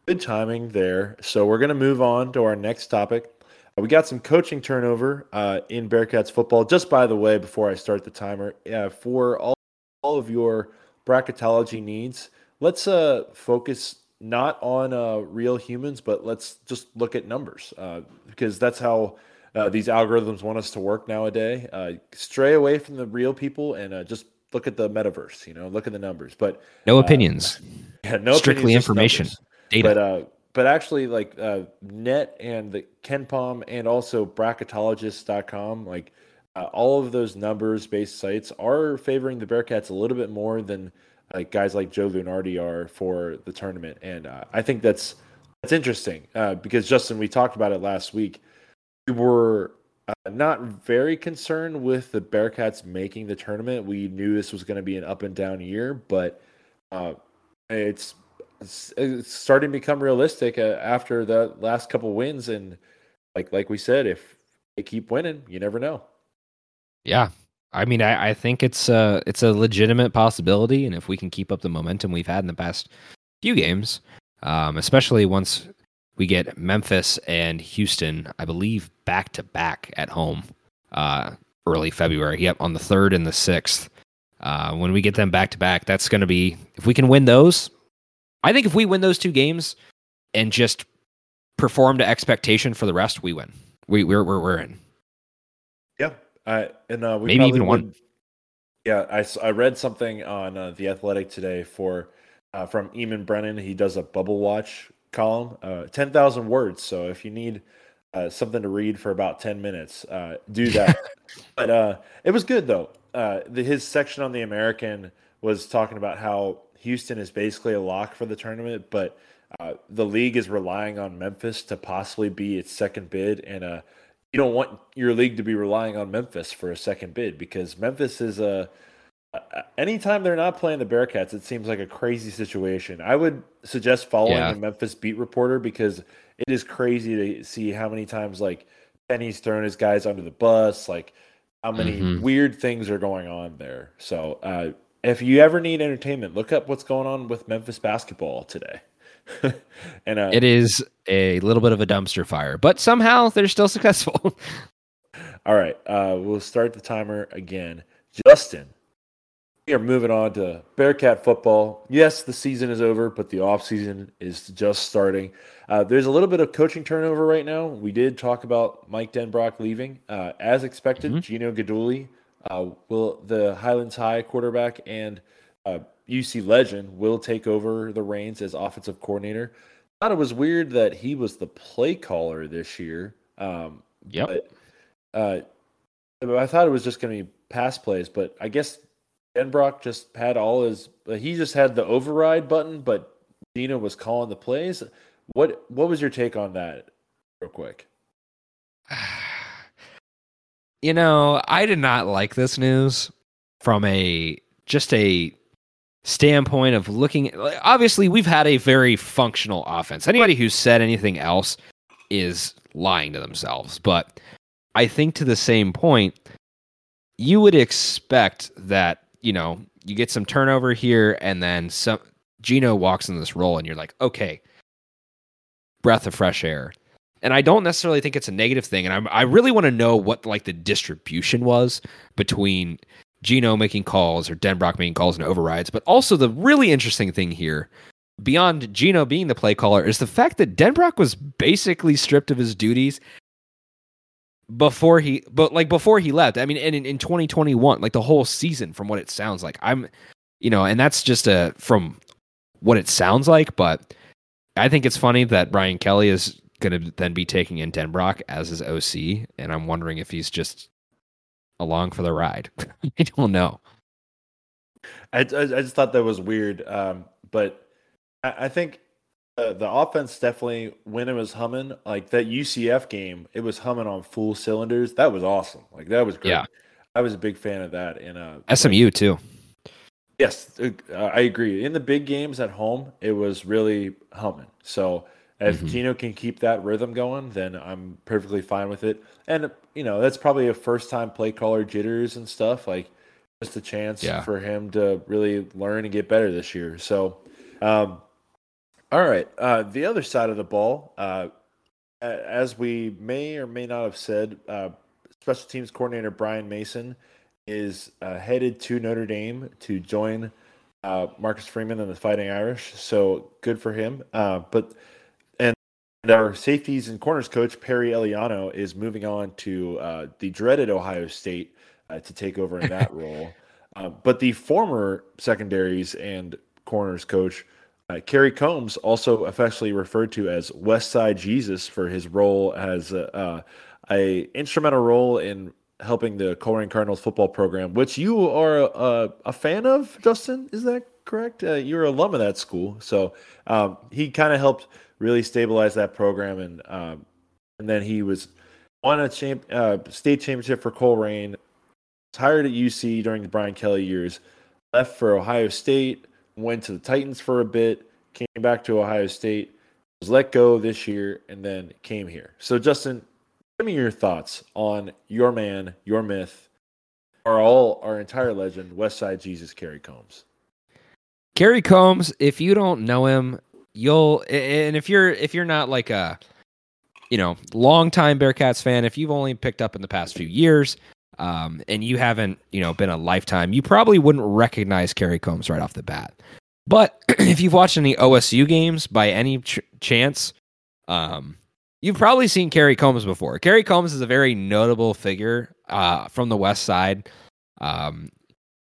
Good timing there. So we're going to move on to our next topic. Uh, we got some coaching turnover uh, in Bearcats football. Just by the way, before I start the timer, uh, for all, all of your bracketology needs, let's uh, focus not on uh, real humans, but let's just look at numbers uh, because that's how uh, these algorithms want us to work nowadays. Uh, stray away from the real people and uh, just look at the metaverse. You know, look at the numbers. But no opinions. Yeah, no strictly opinions, information. Data. But uh, but actually, like uh, Net and the KenPom and also bracketologist.com, like uh, all of those numbers based sites are favoring the Bearcats a little bit more than like guys like Joe Lunardi are for the tournament, and uh, I think that's that's interesting uh, because Justin, we talked about it last week. We were uh, not very concerned with the Bearcats making the tournament. We knew this was going to be an up and down year, but uh, it's it's starting to become realistic uh, after the last couple wins and like like we said if they keep winning you never know yeah i mean i, I think it's a it's a legitimate possibility and if we can keep up the momentum we've had in the past few games um, especially once we get memphis and houston i believe back to back at home uh, early february yep on the third and the sixth uh, when we get them back to back that's going to be if we can win those I think if we win those two games and just perform to expectation for the rest, we win. We we're we're, we're in. Yeah, I and uh, we maybe even would, one. Yeah, I, I read something on uh, the Athletic today for uh, from Eamonn Brennan. He does a bubble watch column, uh, ten thousand words. So if you need uh, something to read for about ten minutes, uh, do that. but uh, it was good though. Uh, the, his section on the American was talking about how Houston is basically a lock for the tournament, but uh, the league is relying on Memphis to possibly be its second bid, and uh, you don't want your league to be relying on Memphis for a second bid because Memphis is a. anytime they're not playing the Bearcats, it seems like a crazy situation. I would suggest following yeah. the Memphis beat reporter because it is crazy to see how many times like Penny's thrown his guys under the bus, like how many mm-hmm. weird things are going on there. So uh, if you ever need entertainment, look up what's going on with Memphis basketball today. and uh, it is a little bit of a dumpster fire, but somehow they're still successful. all right, uh, we'll start the timer again. Justin, we are moving on to Bearcat football. Yes, the season is over, but the off season is just starting. Uh, there's a little bit of coaching turnover right now. We did talk about Mike Denbrock leaving, uh, as expected. Mm-hmm. Gino Guidugli uh, will the Highlands High quarterback and uh, UC legend will take over the reins as offensive coordinator. I thought it was weird that he was the play caller this year. Um, yep. But, uh, I thought it was just going to be pass plays, but I guess Denbrock just had all his. He just had the override button, but Gino was calling the plays. What What was your take on that, real quick? You know, I did not like this news from a just a standpoint of looking obviously we've had a very functional offense. Anybody who said anything else is lying to themselves, but I think to the same point you would expect that, you know, you get some turnover here, and then some. gino walks in this role, and you're like, okay, breath of fresh air. And I don't necessarily think it's a negative thing. And I, I really want to know what like the distribution was between Gino making calls or Denbrock making calls and overrides. But also the really interesting thing here, beyond Gino being the play caller, is the fact that Denbrock was basically stripped of his duties before he but like before he left. I mean, and in, in 2021, like the whole season from what it sounds like. I'm you know, and that's just a from what it sounds like, but I think it's funny that Brian Kelly is going to then be taking in Denbrock as his OC, and I'm wondering if he's just along for the ride. I don't know. I, I, I just thought that was weird, um, but I, I think uh, the offense definitely when it was humming, like that UCF game, it was humming on full cylinders. That was awesome. Like that was great. Yeah. I was a big fan of that. And uh, SMU too. Yes, uh, I agree. In the big games at home, it was really humming. So if mm-hmm. Gino can keep that rhythm going, then I'm perfectly fine with it. And you know, that's probably a first time play caller jitters and stuff. Like just a chance yeah. for him to really learn and get better this year. So, um, all right, uh, the other side of the ball, uh, as we may or may not have said, uh, special teams coordinator Brian Mason is uh, headed to Notre Dame to join uh, Marcus Freeman and the Fighting Irish. So good for him. Uh, but and our safeties and corners coach Perry Eliano is moving on to uh, the dreaded Ohio State uh, to take over in that role. Uh, but the former secondaries and corners coach uh, Kerry Coombs, also affectionately referred to as West Side Jesus for his role as a, uh, a instrumental role in helping the Colerain Cardinals football program, which you are a, a fan of, Justin. Is that correct? Uh, you're an alum of that school, so um, he kind of helped really stabilized that program, and um, and then he was won a champ, uh, state championship for Colerain. Hired at UC during the Brian Kelly years, left for Ohio State, went to the Titans for a bit, came back to Ohio State, was let go this year, and then came here. So, Justin, give me your thoughts on your man, your myth, our all our entire legend, West Side Jesus Kerry Coombs. Kerry Coombs, if you don't know him, you'll and if you're if you're not like a you know longtime Bearcats fan, if you've only picked up in the past few years, um, and you haven't you know been a lifetime, you probably wouldn't recognize Kerry Coombs right off the bat. But if you've watched any OSU games by any ch- chance, um, you've probably seen Kerry Coombs before. Kerry Coombs is a very notable figure uh, from the West Side. Um,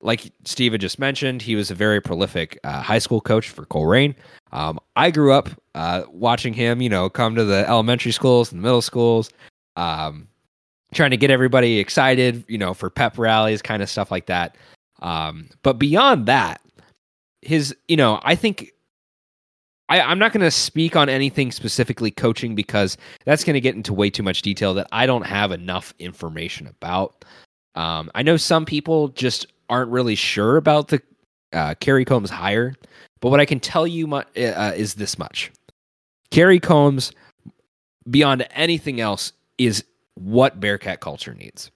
like Steve had just mentioned, he was a very prolific uh, high school coach for Colerain. Um, I grew up uh, watching him, you know, come to the elementary schools and middle schools, um, trying to get everybody excited, you know, for pep rallies, kind of stuff like that. Um, but beyond that, his, you know, I think I, I'm not going to speak on anything specifically coaching because that's going to get into way too much detail that I don't have enough information about. Um, I know some people just aren't really sure about the uh, Kerry Coombs hire, but what I can tell you mu- uh, is this much: Kerry Coombs, beyond anything else, is what Bearcat culture needs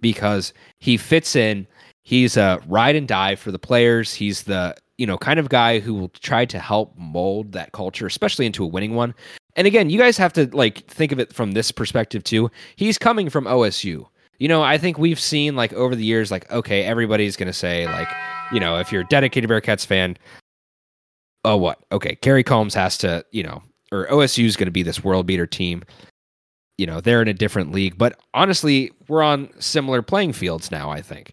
because he fits in. He's a ride and die for the players. He's the you know kind of guy who will try to help mold that culture, especially into a winning one. And again, you guys have to like think of it from this perspective too. He's coming from OSU you know, I think we've seen like over the years, like, okay, everybody's going to say, like, you know, if you're a dedicated Bearcats fan, oh, what? Okay, Kerry Coombs has to, you know, or OSU is going to be this world beater team. You know, they're in a different league. But honestly, we're on similar playing fields now, I think.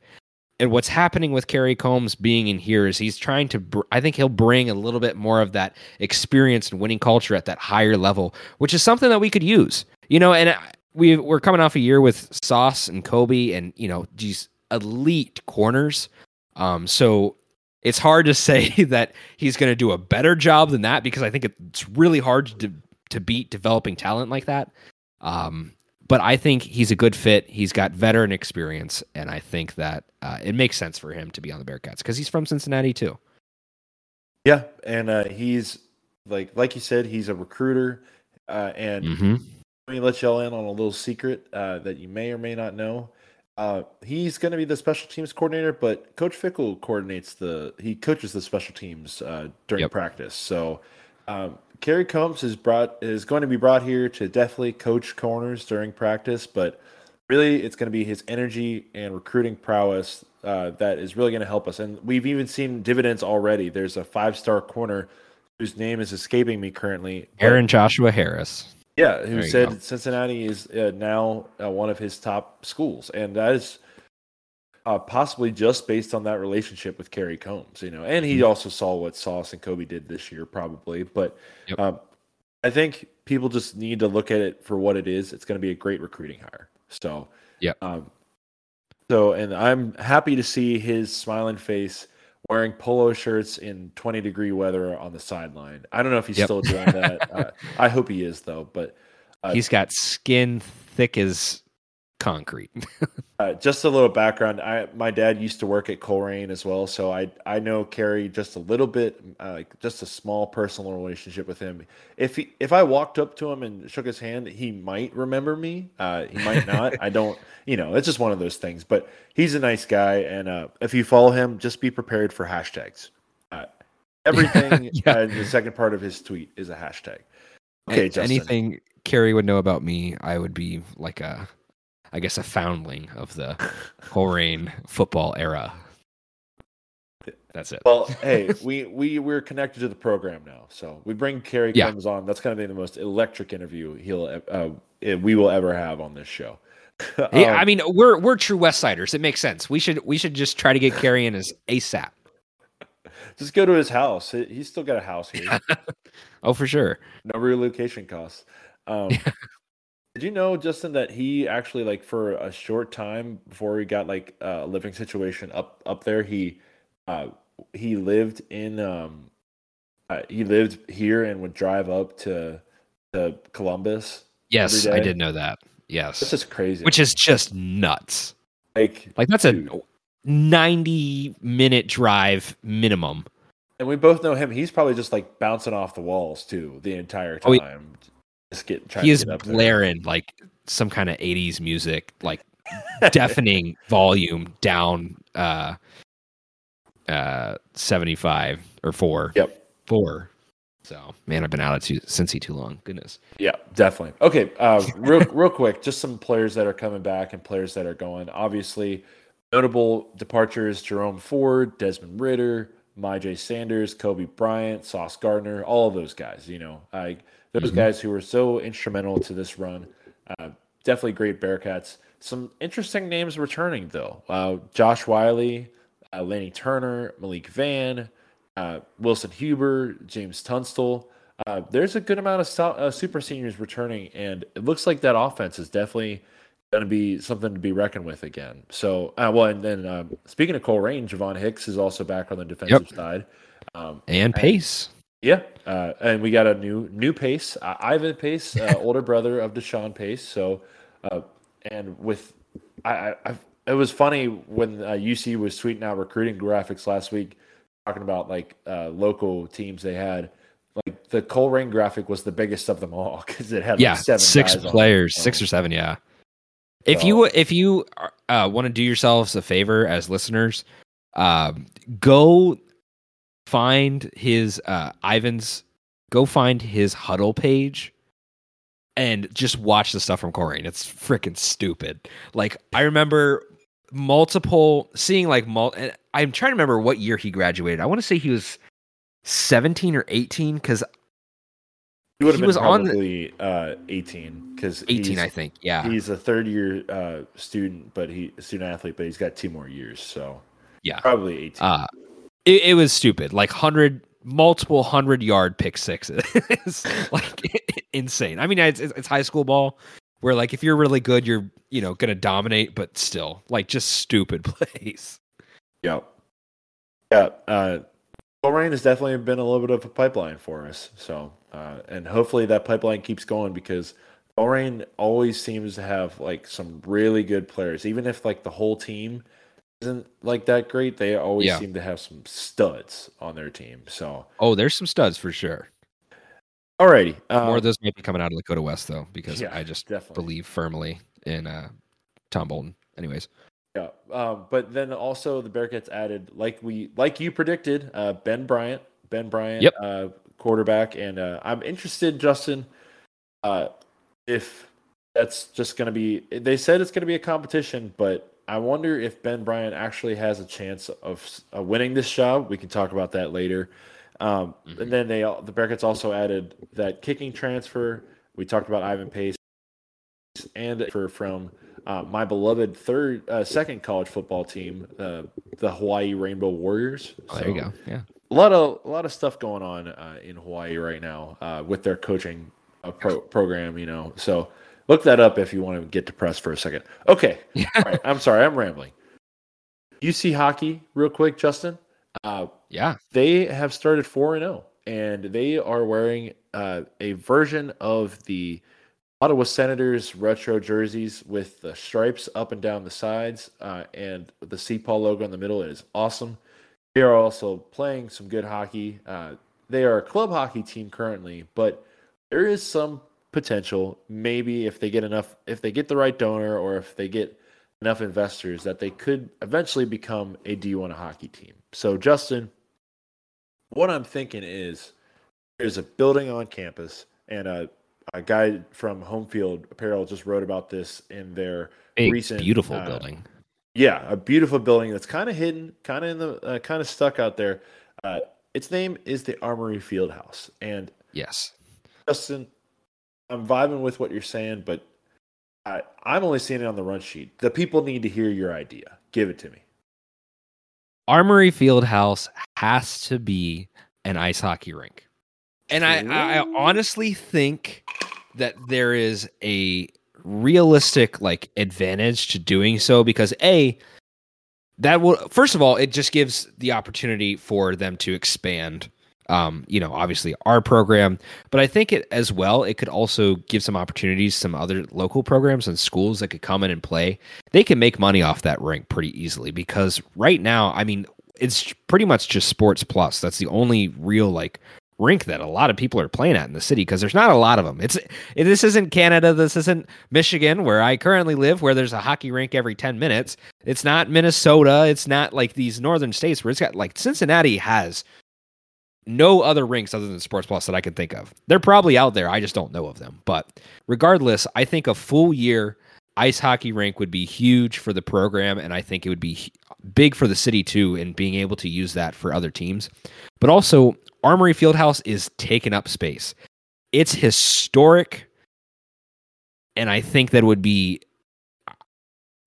And what's happening with Kerry Coombs being in here is he's trying to, br- I think he'll bring a little bit more of that experience and winning culture at that higher level, which is something that we could use. You know, and we we're coming off a year with Sauce and Coby and you know these elite corners. Um, so it's hard to say that he's going to do a better job than that because I think it's really hard to to beat developing talent like that. Um, but I think he's a good fit. He's got veteran experience, and I think that uh, it makes sense for him to be on the Bearcats because he's from Cincinnati too. Yeah, and uh, he's like like you said, he's a recruiter, uh, and mm-hmm. Let me let y'all in on a little secret uh, that you may or may not know. Uh, he's going to be the special teams coordinator, but Coach Fickell coordinates the he coaches the special teams uh, during yep. practice. So um, Kerry Coombs is brought is going to be brought here to definitely coach corners during practice, but really it's going to be his energy and recruiting prowess uh, that is really going to help us. And we've even seen dividends already. There's a five star corner whose name is escaping me currently. Aaron Joshua Harris. Yeah, who said go. Cincinnati is uh, now uh, one of his top schools, and that is uh, possibly just based on that relationship with Kerry Coombs. You know, and he mm-hmm. also saw what Sauce and Coby did this year, probably. But yep. um, I think people just need to look at it for what it is. It's going to be a great recruiting hire. So yeah. Um, so, and I'm happy to see his smiling face wearing polo shirts in 20 degree weather on the sideline. I don't know if he's yep. still doing that. uh, I hope he is though, but uh, he's got skin thick as concrete. uh, just a little background. I my dad used to work at Colerain as well, so I I know Kerry just a little bit, uh, like just a small personal relationship with him. If he if I walked up to him and shook his hand, he might remember me. Uh, he might not. I don't. You know, it's just one of those things. But he's a nice guy, and uh, if you follow him, just be prepared for hashtags. Uh, everything yeah. in the second part of his tweet is a hashtag. Okay, anything Kerry would know about me, I would be like a I guess, a foundling of the Colerain football era. That's it. Well, hey, we we we're connected to the program now, so we bring Kerry yeah. comes on. That's going to be the most electric interview he'll uh, we will ever have on this show. um, yeah, I mean, we're we're true West Siders. It makes sense. We should we should just try to get Kerry in as ASAP. Just go to his house. He's still got a house here. oh, for sure. No relocation costs. Um, did you know, Justin, that he actually like for a short time before he got like a living situation up up there, he uh he lived in um uh, he lived here and would drive up to to Columbus. Yes, I did know that. Yes, this is crazy. Which is just nuts. Like, like that's dude. a ninety minute drive minimum. And we both know him. He's probably just like bouncing off the walls too the entire time. Oh, just get he is blaring there. like some kind of 80s music like deafening volume down uh uh 75 or 4 yep. 4 so man i've been out of too, Cincy too long. Goodness. Yeah definitely. Okay uh real real quick just some players that are coming back and players that are going. Obviously notable departures jerome ford desmond ridder Myjai Sanders, Coby Bryant, Sauce Gardner, all of those guys. You know, I those mm-hmm. guys who were so instrumental to this run. Uh, definitely great Bearcats. Some interesting names returning though. Uh, Josh Whyle, uh, Lenny Turner, Malik Vann, uh, Wilson Huber, James Tunstall. Uh, there's a good amount of uh, super seniors returning, and it looks like that offense is definitely going to be something to be reckoned with again. So, well, and then speaking of Colerain, Javon Hicks is also back on the defensive yep. side, um, and Pace. Yeah, uh, and we got a new new Pace, uh, Ivan Pace, uh, older brother of Deshawn Pace. So, uh, and with I, I, it was funny when UC uh, was tweeting out recruiting graphics last week, talking about like uh, local teams they had. Like the Colerain graphic was the biggest of them all because it had yeah like seven six players, six or seven, yeah. If so. you if you want to do yourselves a favor as listeners, um, go find his uh Ivan's go find his Hudl page and just watch the stuff from Colerain. It's freaking stupid. Like I remember multiple seeing like mul- I'm trying to remember what year he graduated. I want to say he was 17 or 18 cuz he been was probably on the, uh 18 cuz 18 I think. Yeah. He's a third year uh student but he student athlete but he's got two more years so yeah. Probably 18. Uh it, it was stupid. Like hundred, multiple hundred yard pick sixes, like insane. I mean, it's, it's high school ball where like if you're really good, you're you know gonna dominate, but still like just stupid plays. Yep. Yeah. Uh, Rain has definitely been a little bit of a pipeline for us. So, uh, and hopefully that pipeline keeps going because Colerain always seems to have like some really good players, even if like the whole team isn't like that great, they always yeah. seem to have some studs on their team. So oh, there's some studs for sure. Alrighty, um, more of those may be coming out of Lakota West though, because yeah, I just definitely. believe firmly in uh, Tom Bolton. anyways. Yeah, um, but then also the Bearcats added, like we, like you predicted, uh, Ben Bryant, Ben Bryant, yep. uh, quarterback, and uh, I'm interested, Justin, uh, if that's just going to be. They said it's going to be a competition, but I wonder if Ben Bryant actually has a chance of uh, winning this job. We can talk about that later. Um, mm-hmm. And then they the Bearcats also added that kicking transfer. We talked about Ivan Pace and for from uh, my beloved third, uh, second college football team, uh, the Hawaii Rainbow Warriors. Oh, there you go. Yeah, a lot of a lot of stuff going on uh, in Hawaii right now uh, with their coaching uh, pro- program. You know, so look that up if you want to get depressed for a second. Okay, yeah. All right. I'm sorry, I'm rambling. UC hockey, real quick, Justin. yeah, they have started four and zero, oh, and they are wearing a version of the Ottawa Senators retro jerseys with the stripes up and down the sides uh, and the CPAW logo in the middle. It is awesome. They are also playing some good hockey. Uh, they are a club hockey team currently, but there is some potential. Maybe if they get enough, if they get the right donor, or if they get enough investors, that they could eventually become a D1 hockey team. So, Justin, what I'm thinking is there's a building on campus and a a guy from Homefield Apparel just wrote about this in their a recent beautiful uh, building. Yeah, a beautiful building that's kind of hidden, kind of in the uh, kind of stuck out there. Uh, its name is the Armory Field House, and yes, Justin, I'm vibing with what you're saying, but I, I'm only seeing it on the run sheet. The people need to hear your idea. Give it to me. Armory Field House has to be an ice hockey rink. And I, I honestly think that there is a realistic like advantage to doing so because a that will first of all it just gives the opportunity for them to expand um you know obviously our program but i think it as well it could also give some opportunities some other local programs and schools that could come in and play they can make money off that rink pretty easily because right now i mean it's pretty much just sports plus that's the only real like rink that a lot of people are playing at in the city because there's not a lot of them. It's this isn't Canada, this isn't Michigan where I currently live where there's a hockey rink every 10 minutes. It's not Minnesota, it's not like these northern states where it's got like Cincinnati has no other rinks other than Sports Plus that I can think of. They're probably out there, I just don't know of them. But regardless, I think a full year ice hockey rink would be huge for the program and I think it would be big for the city too in being able to use that for other teams. But also Armory Fieldhouse is taking up space. It's historic, and I think that would be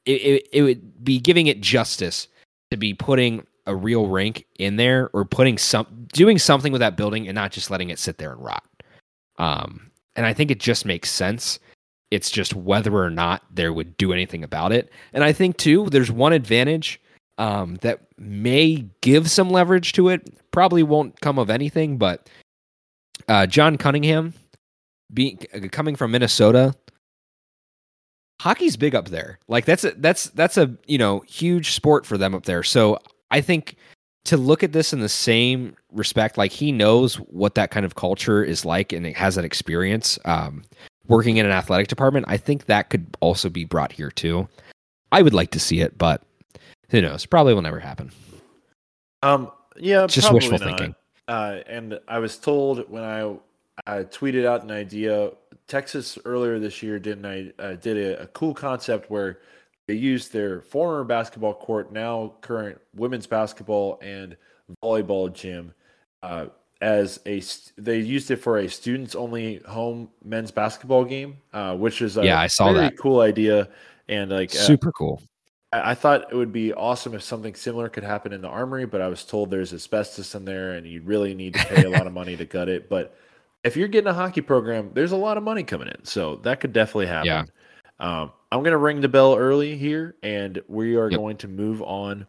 it, it, it would be giving it justice to be putting a real rink in there or putting some doing something with that building and not just letting it sit there and rot. Um, and I think it just makes sense. It's just whether or not there would do anything about it. And I think too, there's one advantage um, that may give some leverage to it. Probably won't come of anything, but uh, John Cunningham, being coming from Minnesota, hockey's big up there. Like that's a, that's that's a you know huge sport for them up there. So I think to look at this in the same respect, like he knows what that kind of culture is like and it has that experience um, working in an athletic department. I think that could also be brought here too. I would like to see it, but who knows? Probably will never happen. Um, yeah, it's just wishful not. thinking. Uh, and I was told when I I tweeted out an idea. Texas earlier this year did I uh, did a, a, cool concept where they used their former basketball court, now current women's basketball and volleyball gym, uh, as a they used it for a students only home men's basketball game, uh, which is a yeah I saw that cool idea and like uh, super cool. I thought it would be awesome if something similar could happen in the armory, but I was told there's asbestos in there and you really need to pay a lot of money to gut it. But if you're getting a hockey program, there's a lot of money coming in. So that could definitely happen. Yeah. Um, I'm going to ring the bell early here and we are yep. going to move on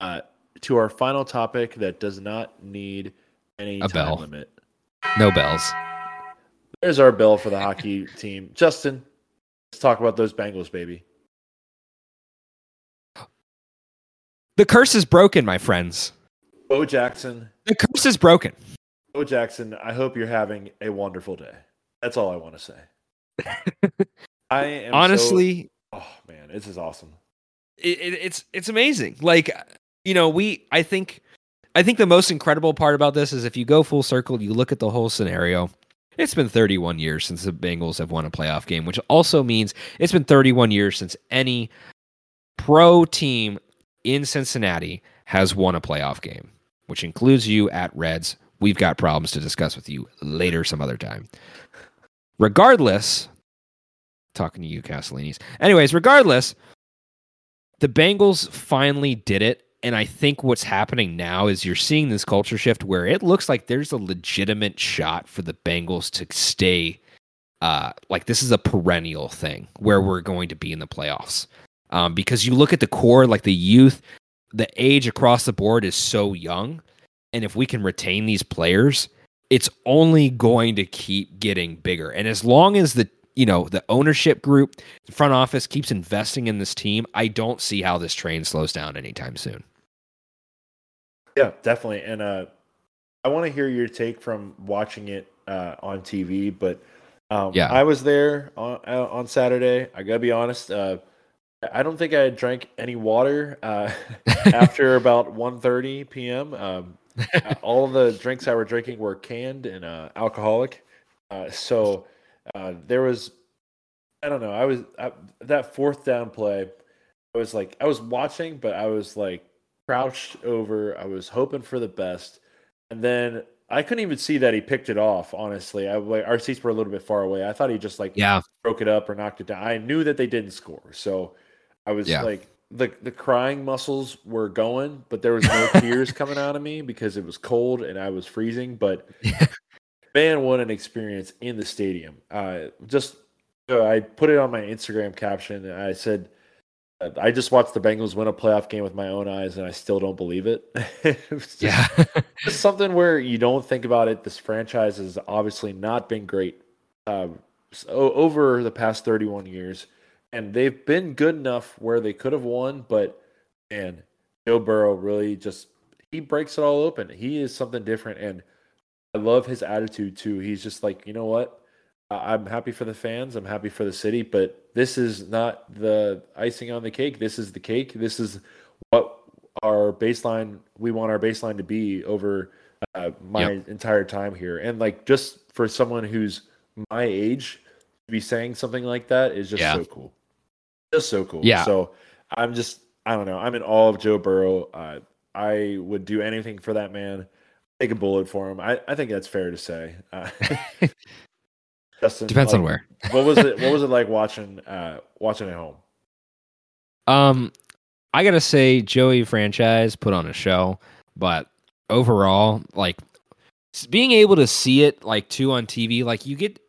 uh, to our final topic that does not need any a time bell. limit. No bells. There's our bell for the hockey team. Justin, let's talk about those Bengals, baby. The curse is broken, my friends. Bo Jackson. The curse is broken. Bo Jackson, I hope you're having a wonderful day. That's all I want to say. I am honestly. So, oh man, this is awesome. it, it, it's it's amazing. Like you know, we I think I think the most incredible part about this is if you go full circle, you look at the whole scenario. It's been 31 years since the Bengals have won a playoff game, which also means it's been 31 years since any pro team in Cincinnati has won a playoff game, which includes you at Reds. We've got problems to discuss with you later some other time. Regardless, talking to you, Castellinis. Anyways, regardless, the Bengals finally did it. And I think what's happening now is you're seeing this culture shift where it looks like there's a legitimate shot for the Bengals to stay. Uh, like this is a perennial thing where we're going to be in the playoffs. Um, because you look at the core, like the youth, the age across the board is so young. And if we can retain these players, it's only going to keep getting bigger. And as long as the you know, the ownership group, the front office keeps investing in this team, I don't see how this train slows down anytime soon. Yeah, definitely. And uh, I want to hear your take from watching it uh, on TV. But um, yeah, I was there on, uh, on Saturday. I gotta be honest. Uh, I don't think I drank any water uh, after about 1.30 p.m. Um, all the drinks I were drinking were canned and uh, alcoholic. so uh, there was, I don't know, I was I, that fourth down play. I was like, I was watching, but I was like crouched over. I was hoping for the best, and then I couldn't even see that he picked it off. Honestly, I like our seats were a little bit far away. I thought he just like yeah broke it up or knocked it down. I knew that they didn't score, so I was yeah. like the the crying muscles were going, but there was no tears coming out of me because it was cold and I was freezing. But man, what an experience in the stadium. Uh, just uh, I put it on my Instagram caption. I said, uh, I just watched the Bengals win a playoff game with my own eyes, and I still don't believe it. just, yeah, just something where you don't think about it. This franchise has obviously not been great uh, so over the past 31 years, and they've been good enough where they could have won. But man, Joe Burrow really just he breaks it all open. He is something different, and I love his attitude too. He's just like, you know what? I'm happy for the fans. I'm happy for the city, but this is not the icing on the cake. This is the cake. This is what our baseline. We want our baseline to be over uh, my yep. entire time here. And like, just for someone who's my age to be saying something like that is just yeah. so cool. Just so cool. Yeah. So I'm just, I don't know. I'm in awe of Joe Burrow. Uh, I would do anything for that man take a bullet for him. I, I think that's fair to say. Uh, Justin, depends like, on where. what was it? What was it like watching uh, watching at home? Um, I gotta say, Joey franchise put on a show, but overall, like being able to see it like two on TV, like you get.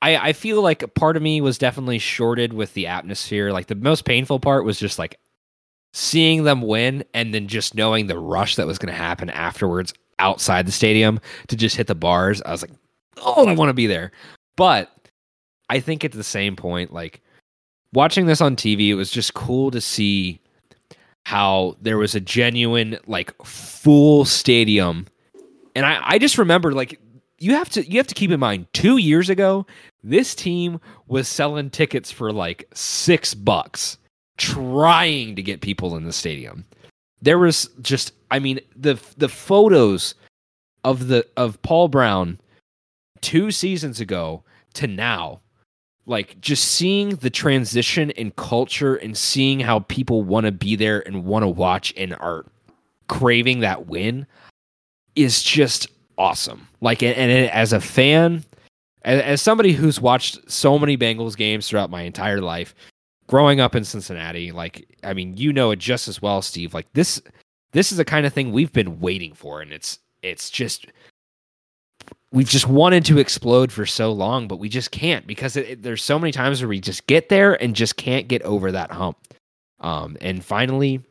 I, I feel like a part of me was definitely shorted with the atmosphere. Like the most painful part was just like seeing them win and then just knowing the rush that was going to happen afterwards outside the stadium to just hit the bars. I was like, oh, I want to be there. But I think at the same point, like watching this on TV, it was just cool to see how there was a genuine, like, full stadium. And I, I just remember, like, you have to you have to keep in mind two years ago this team was selling tickets for like six bucks trying to get people in the stadium there was just I mean the the photos of the of Paul Brown two seasons ago to now like just seeing the transition in culture and seeing how people want to be there and want to watch and are craving that win is just awesome. Like and, and as a fan as, as somebody who's watched so many Bengals games throughout my entire life growing up in Cincinnati, like I mean, you know it just as well, Steve. Like this this is the kind of thing we've been waiting for and it's it's just we've just wanted to explode for so long, but we just can't because it, it, there's so many times where we just get there and just can't get over that hump. Um, and finally,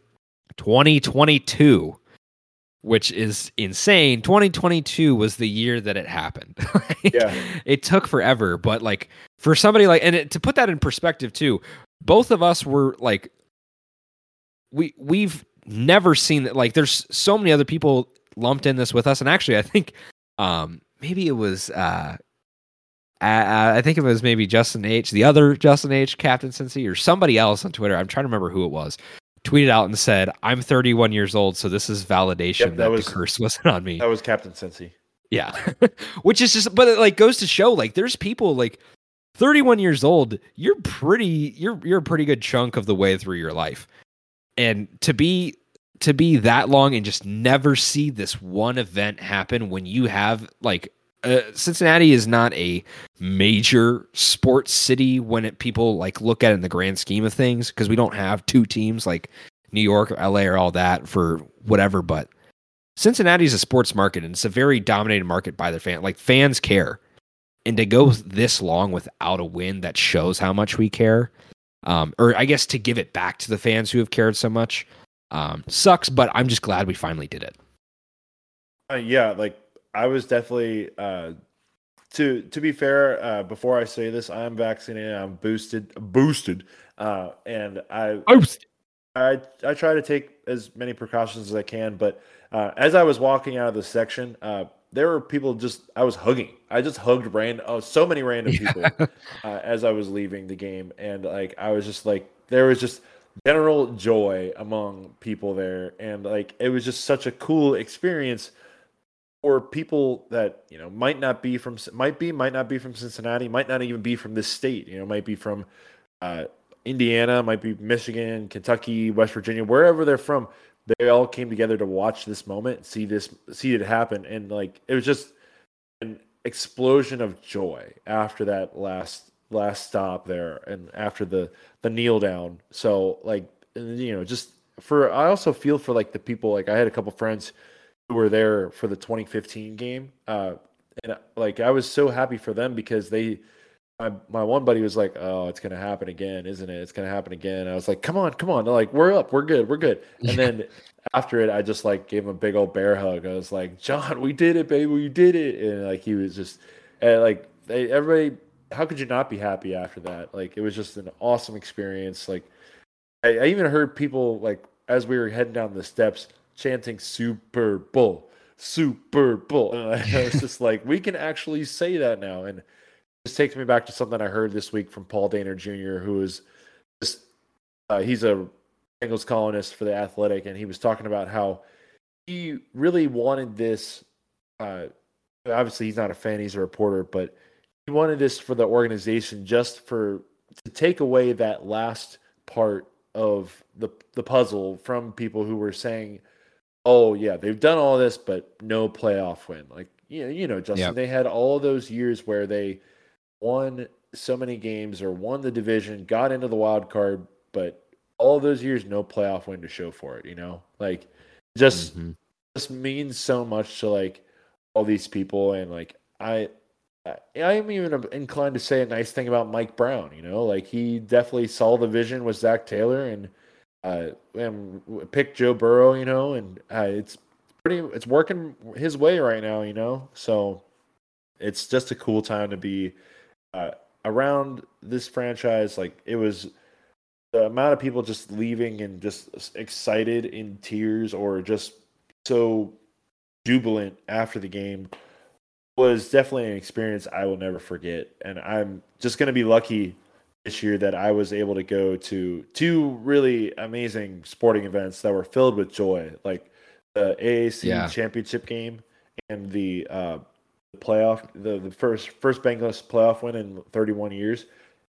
2022, which is insane. 2022 was the year that it happened. like, yeah, it took forever, but like for somebody like, and it, to put that in perspective too, both of us were like we we've never seen that like there's so many other people lumped in this with us and actually i think um maybe it was uh I, I think it was maybe Justin H, the other Justin H, Captain Cincy, or somebody else on Twitter. I'm trying to remember who it was, tweeted out and said, "I'm 31 years old, so this is validation yep, that, that was, the curse wasn't on me." That was Captain Cincy. Yeah, which is just, but it like goes to show, like, there's people like 31 years old. You're pretty, you're you're a pretty good chunk of the way through your life, and to be to be that long and just never see this one event happen when you have like uh, Cincinnati is not a major sports city when it, people like look at it in the grand scheme of things because we don't have two teams like New York or LA or all that for whatever. But Cincinnati is a sports market and it's a very dominated market by their fan. Like fans care, and to go this long without a win that shows how much we care. Um, or I guess to give it back to the fans who have cared so much um, sucks. But I'm just glad we finally did it. Uh, yeah, like I was definitely uh, to to be fair. Uh, before I say this, I'm vaccinated. I'm boosted, boosted, uh, and I Boost. I I try to take as many precautions as I can. But uh, as I was walking out of the section, uh, there were people just I was hugging. I just hugged random, oh, so many random people uh, as I was leaving the game, and like I was just like there was just general joy among people there, and like it was just such a cool experience for people that you know might not be from might be might not be from Cincinnati, might not even be from this state. You know, might be from uh, Indiana, might be Michigan, Kentucky, West Virginia, wherever they're from. They all came together to watch this moment, see this, see it happen, and like it was just an explosion of joy after that last last stop there, and after the the kneel down. So like you know, just for I also feel for like the people. Like I had a couple friends who were there for the 2015 game. Uh, and like I was so happy for them because they my my one buddy was like, "Oh, it's gonna happen again, isn't it? It's gonna happen again." I was like, "Come on, come on!" They're like, "We're up, we're good, we're good." And then after it, I just like gave him a big old bear hug. I was like, "John, we did it, baby, we did it!" And like he was just, and like they, everybody, how could you not be happy after that? Like it was just an awesome experience. Like I, I even heard people like as we were heading down the steps chanting Super Bowl, Super Bowl. And I was just like, we can actually say that now. And this takes me back to something I heard this week from Paul Dehner Jr., who is just, uh, he's a Bengals columnist for The Athletic, and he was talking about how he really wanted this. Uh, obviously, he's not a fan, he's a reporter, but he wanted this for the organization just for to take away that last part of the the puzzle from people who were saying oh yeah, they've done all this, but no playoff win. Like you know, you know, Justin, yep. they had all those years where they won so many games or won the division, got into the wild card, but all those years no playoff win to show for it. You know, like just mm-hmm. just means so much to like all these people, and like I. I'm even inclined to say a nice thing about Mike Brown. You know, like he definitely saw the vision with Zac Taylor, and uh, and pick Joe Burrow, you know, and uh, it's pretty, it's working his way right now, you know. So it's just a cool time to be uh, around this franchise. Like it was the amount of people just leaving and just excited in tears or just so jubilant after the game was definitely an experience I will never forget. And I'm just going to be lucky this year that I was able to go to two really amazing sporting events that were filled with joy, like the AAC yeah. championship game and the uh, playoff, the, the first first Bengals playoff win in 31 years.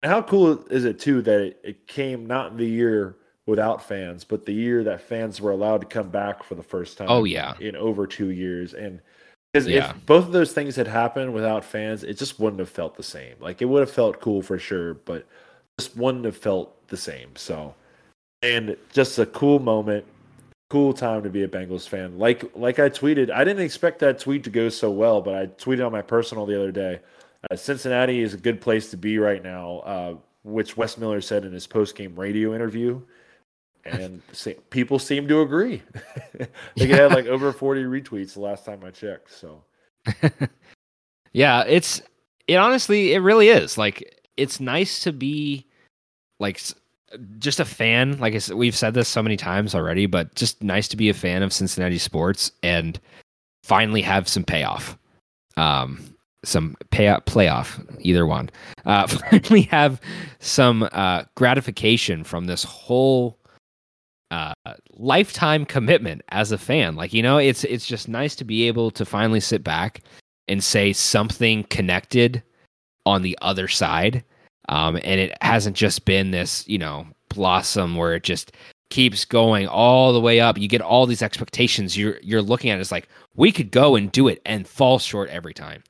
And how cool is it too that it, it came not in the year without fans, but the year that fans were allowed to come back for the first time. Oh yeah, in over two years, and because yeah. if both of those things had happened without fans, it just wouldn't have felt the same. Like it would have felt cool for sure, but just wouldn't have felt the same. So, and just a cool moment, cool time to be a Bengals fan. Like like I tweeted, I didn't expect that tweet to go so well, but I tweeted on my personal the other day. Uh, Cincinnati is a good place to be right now, uh, which Wes Miller said in his post game radio interview and people seem to agree. they had like over 40 retweets the last time I checked. So, yeah, it's it honestly, it really is like it's nice to be like just a fan. Like I, we've said this so many times already, but just nice to be a fan of Cincinnati sports and finally have some payoff. Um, some pay playoff, either one. Uh, finally have some uh, gratification from this whole uh, lifetime commitment as a fan. Like you know, it's it's just nice to be able to finally sit back and say something connected on the other side. Um, and it hasn't just been this, you know, blossom where it just keeps going all the way up. You get all these expectations. You're you're looking at it like we could go and do it and fall short every time.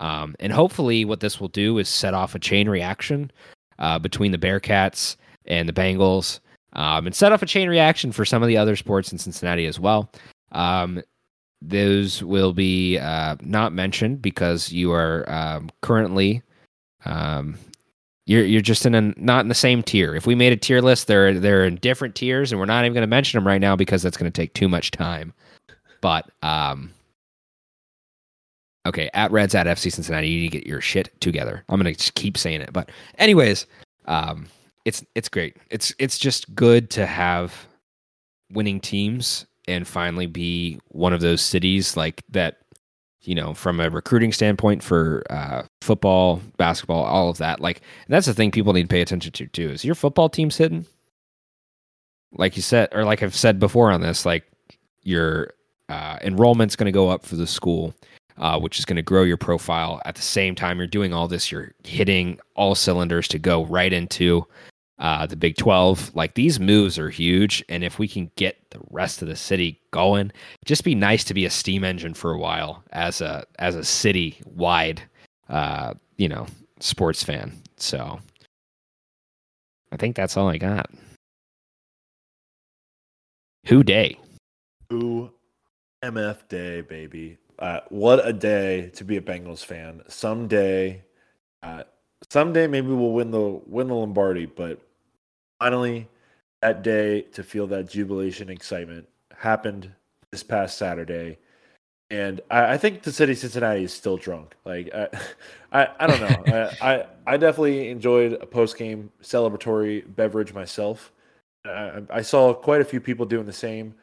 Um, and hopefully, what this will do is set off a chain reaction uh, between the Bearcats and the Bengals, um, and set off a chain reaction for some of the other sports in Cincinnati as well. Um, those will be uh, not mentioned because you are um, currently um, you're you're just in a not in the same tier. If we made a tier list, they're they're in different tiers, and we're not even going to mention them right now because that's going to take too much time. But um, okay, at Reds at FC Cincinnati, you need to get your shit together. I'm going to keep saying it, but anyways, um, it's it's great. It's it's just good to have winning teams and finally be one of those cities like that you know, from a recruiting standpoint for uh, football, basketball, all of that. Like that's the thing people need to pay attention to too. Is your football team's sitting? Like you said, or like I've said before on this, like your uh, enrollment's going to go up for the school, uh, which is going to grow your profile. At the same time, you're doing all this, you're hitting all cylinders to go right into uh, the Big 12. Like these moves are huge. And if we can get the rest of the city going, just be nice to be a steam engine for a while as a as a city wide uh, you know, sports fan. So I think that's all I got. Who Dey? Who MF Dey, baby. Uh, what a day to be a Bengals fan. Someday, uh, someday maybe we'll win the win the Lombardi, but finally that day to feel that jubilation excitement happened this past Saturday. And I, I think the city of Cincinnati is still drunk. Like I, I, I don't know. I, I, I definitely enjoyed a post game celebratory beverage myself. I, I saw quite a few people doing the same.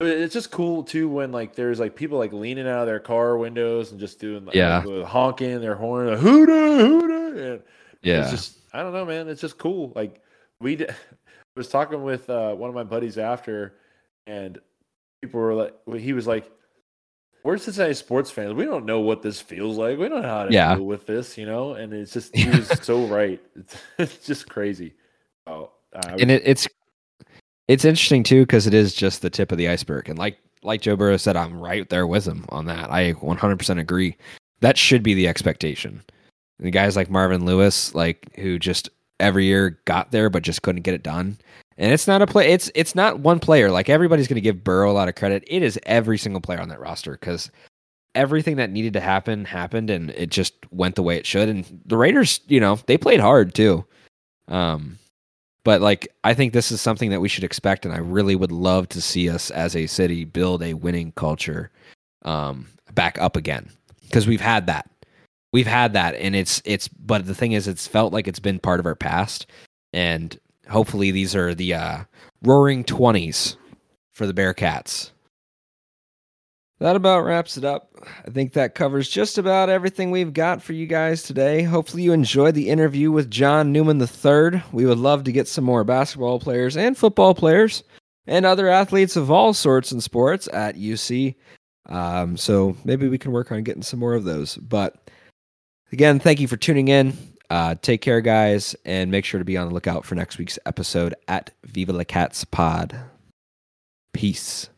It's just cool too when like there's like people like leaning out of their car windows and just doing like, yeah like, honking their horn, like, hooter hooter. And yeah, it's just I don't know, man. It's just cool. Like we d- was talking with uh, one of my buddies after, and people were like, he was like, "We're Cincinnati sports fans. We don't know what this feels like. We don't know how to yeah. deal with this, you know." And it's just he was so right. It's, it's just crazy. Oh, and it, it's it's interesting too because it is just the tip of the iceberg, and like like Joe Burrow said, I'm right there with him on that. I 100% agree. That should be the expectation. And guys like Marvin Lewis, like who just every year got there but just couldn't get it done. And it's not a play. It's it's not one player. Like everybody's going to give Burrow a lot of credit. It is every single player on that roster because everything that needed to happen happened, and it just went the way it should. And the Raiders, you know, they played hard too. Um, but like I think this is something that we should expect, and I really would love to see us as a city build a winning culture um, back up again because we've had that, we've had that, and it's it's. But the thing is, it's felt like it's been part of our past, and hopefully these are the uh, roaring twenties for the Bearcats. That about wraps it up. I think that covers just about everything we've got for you guys today. Hopefully, you enjoyed the interview with John Newman III. We would love to get some more basketball players and football players and other athletes of all sorts and sports at UC. Um, so maybe we can work on getting some more of those. But again, thank you for tuning in. Uh, take care, guys, and make sure to be on the lookout for next week's episode at Viva La Cats Pod. Peace.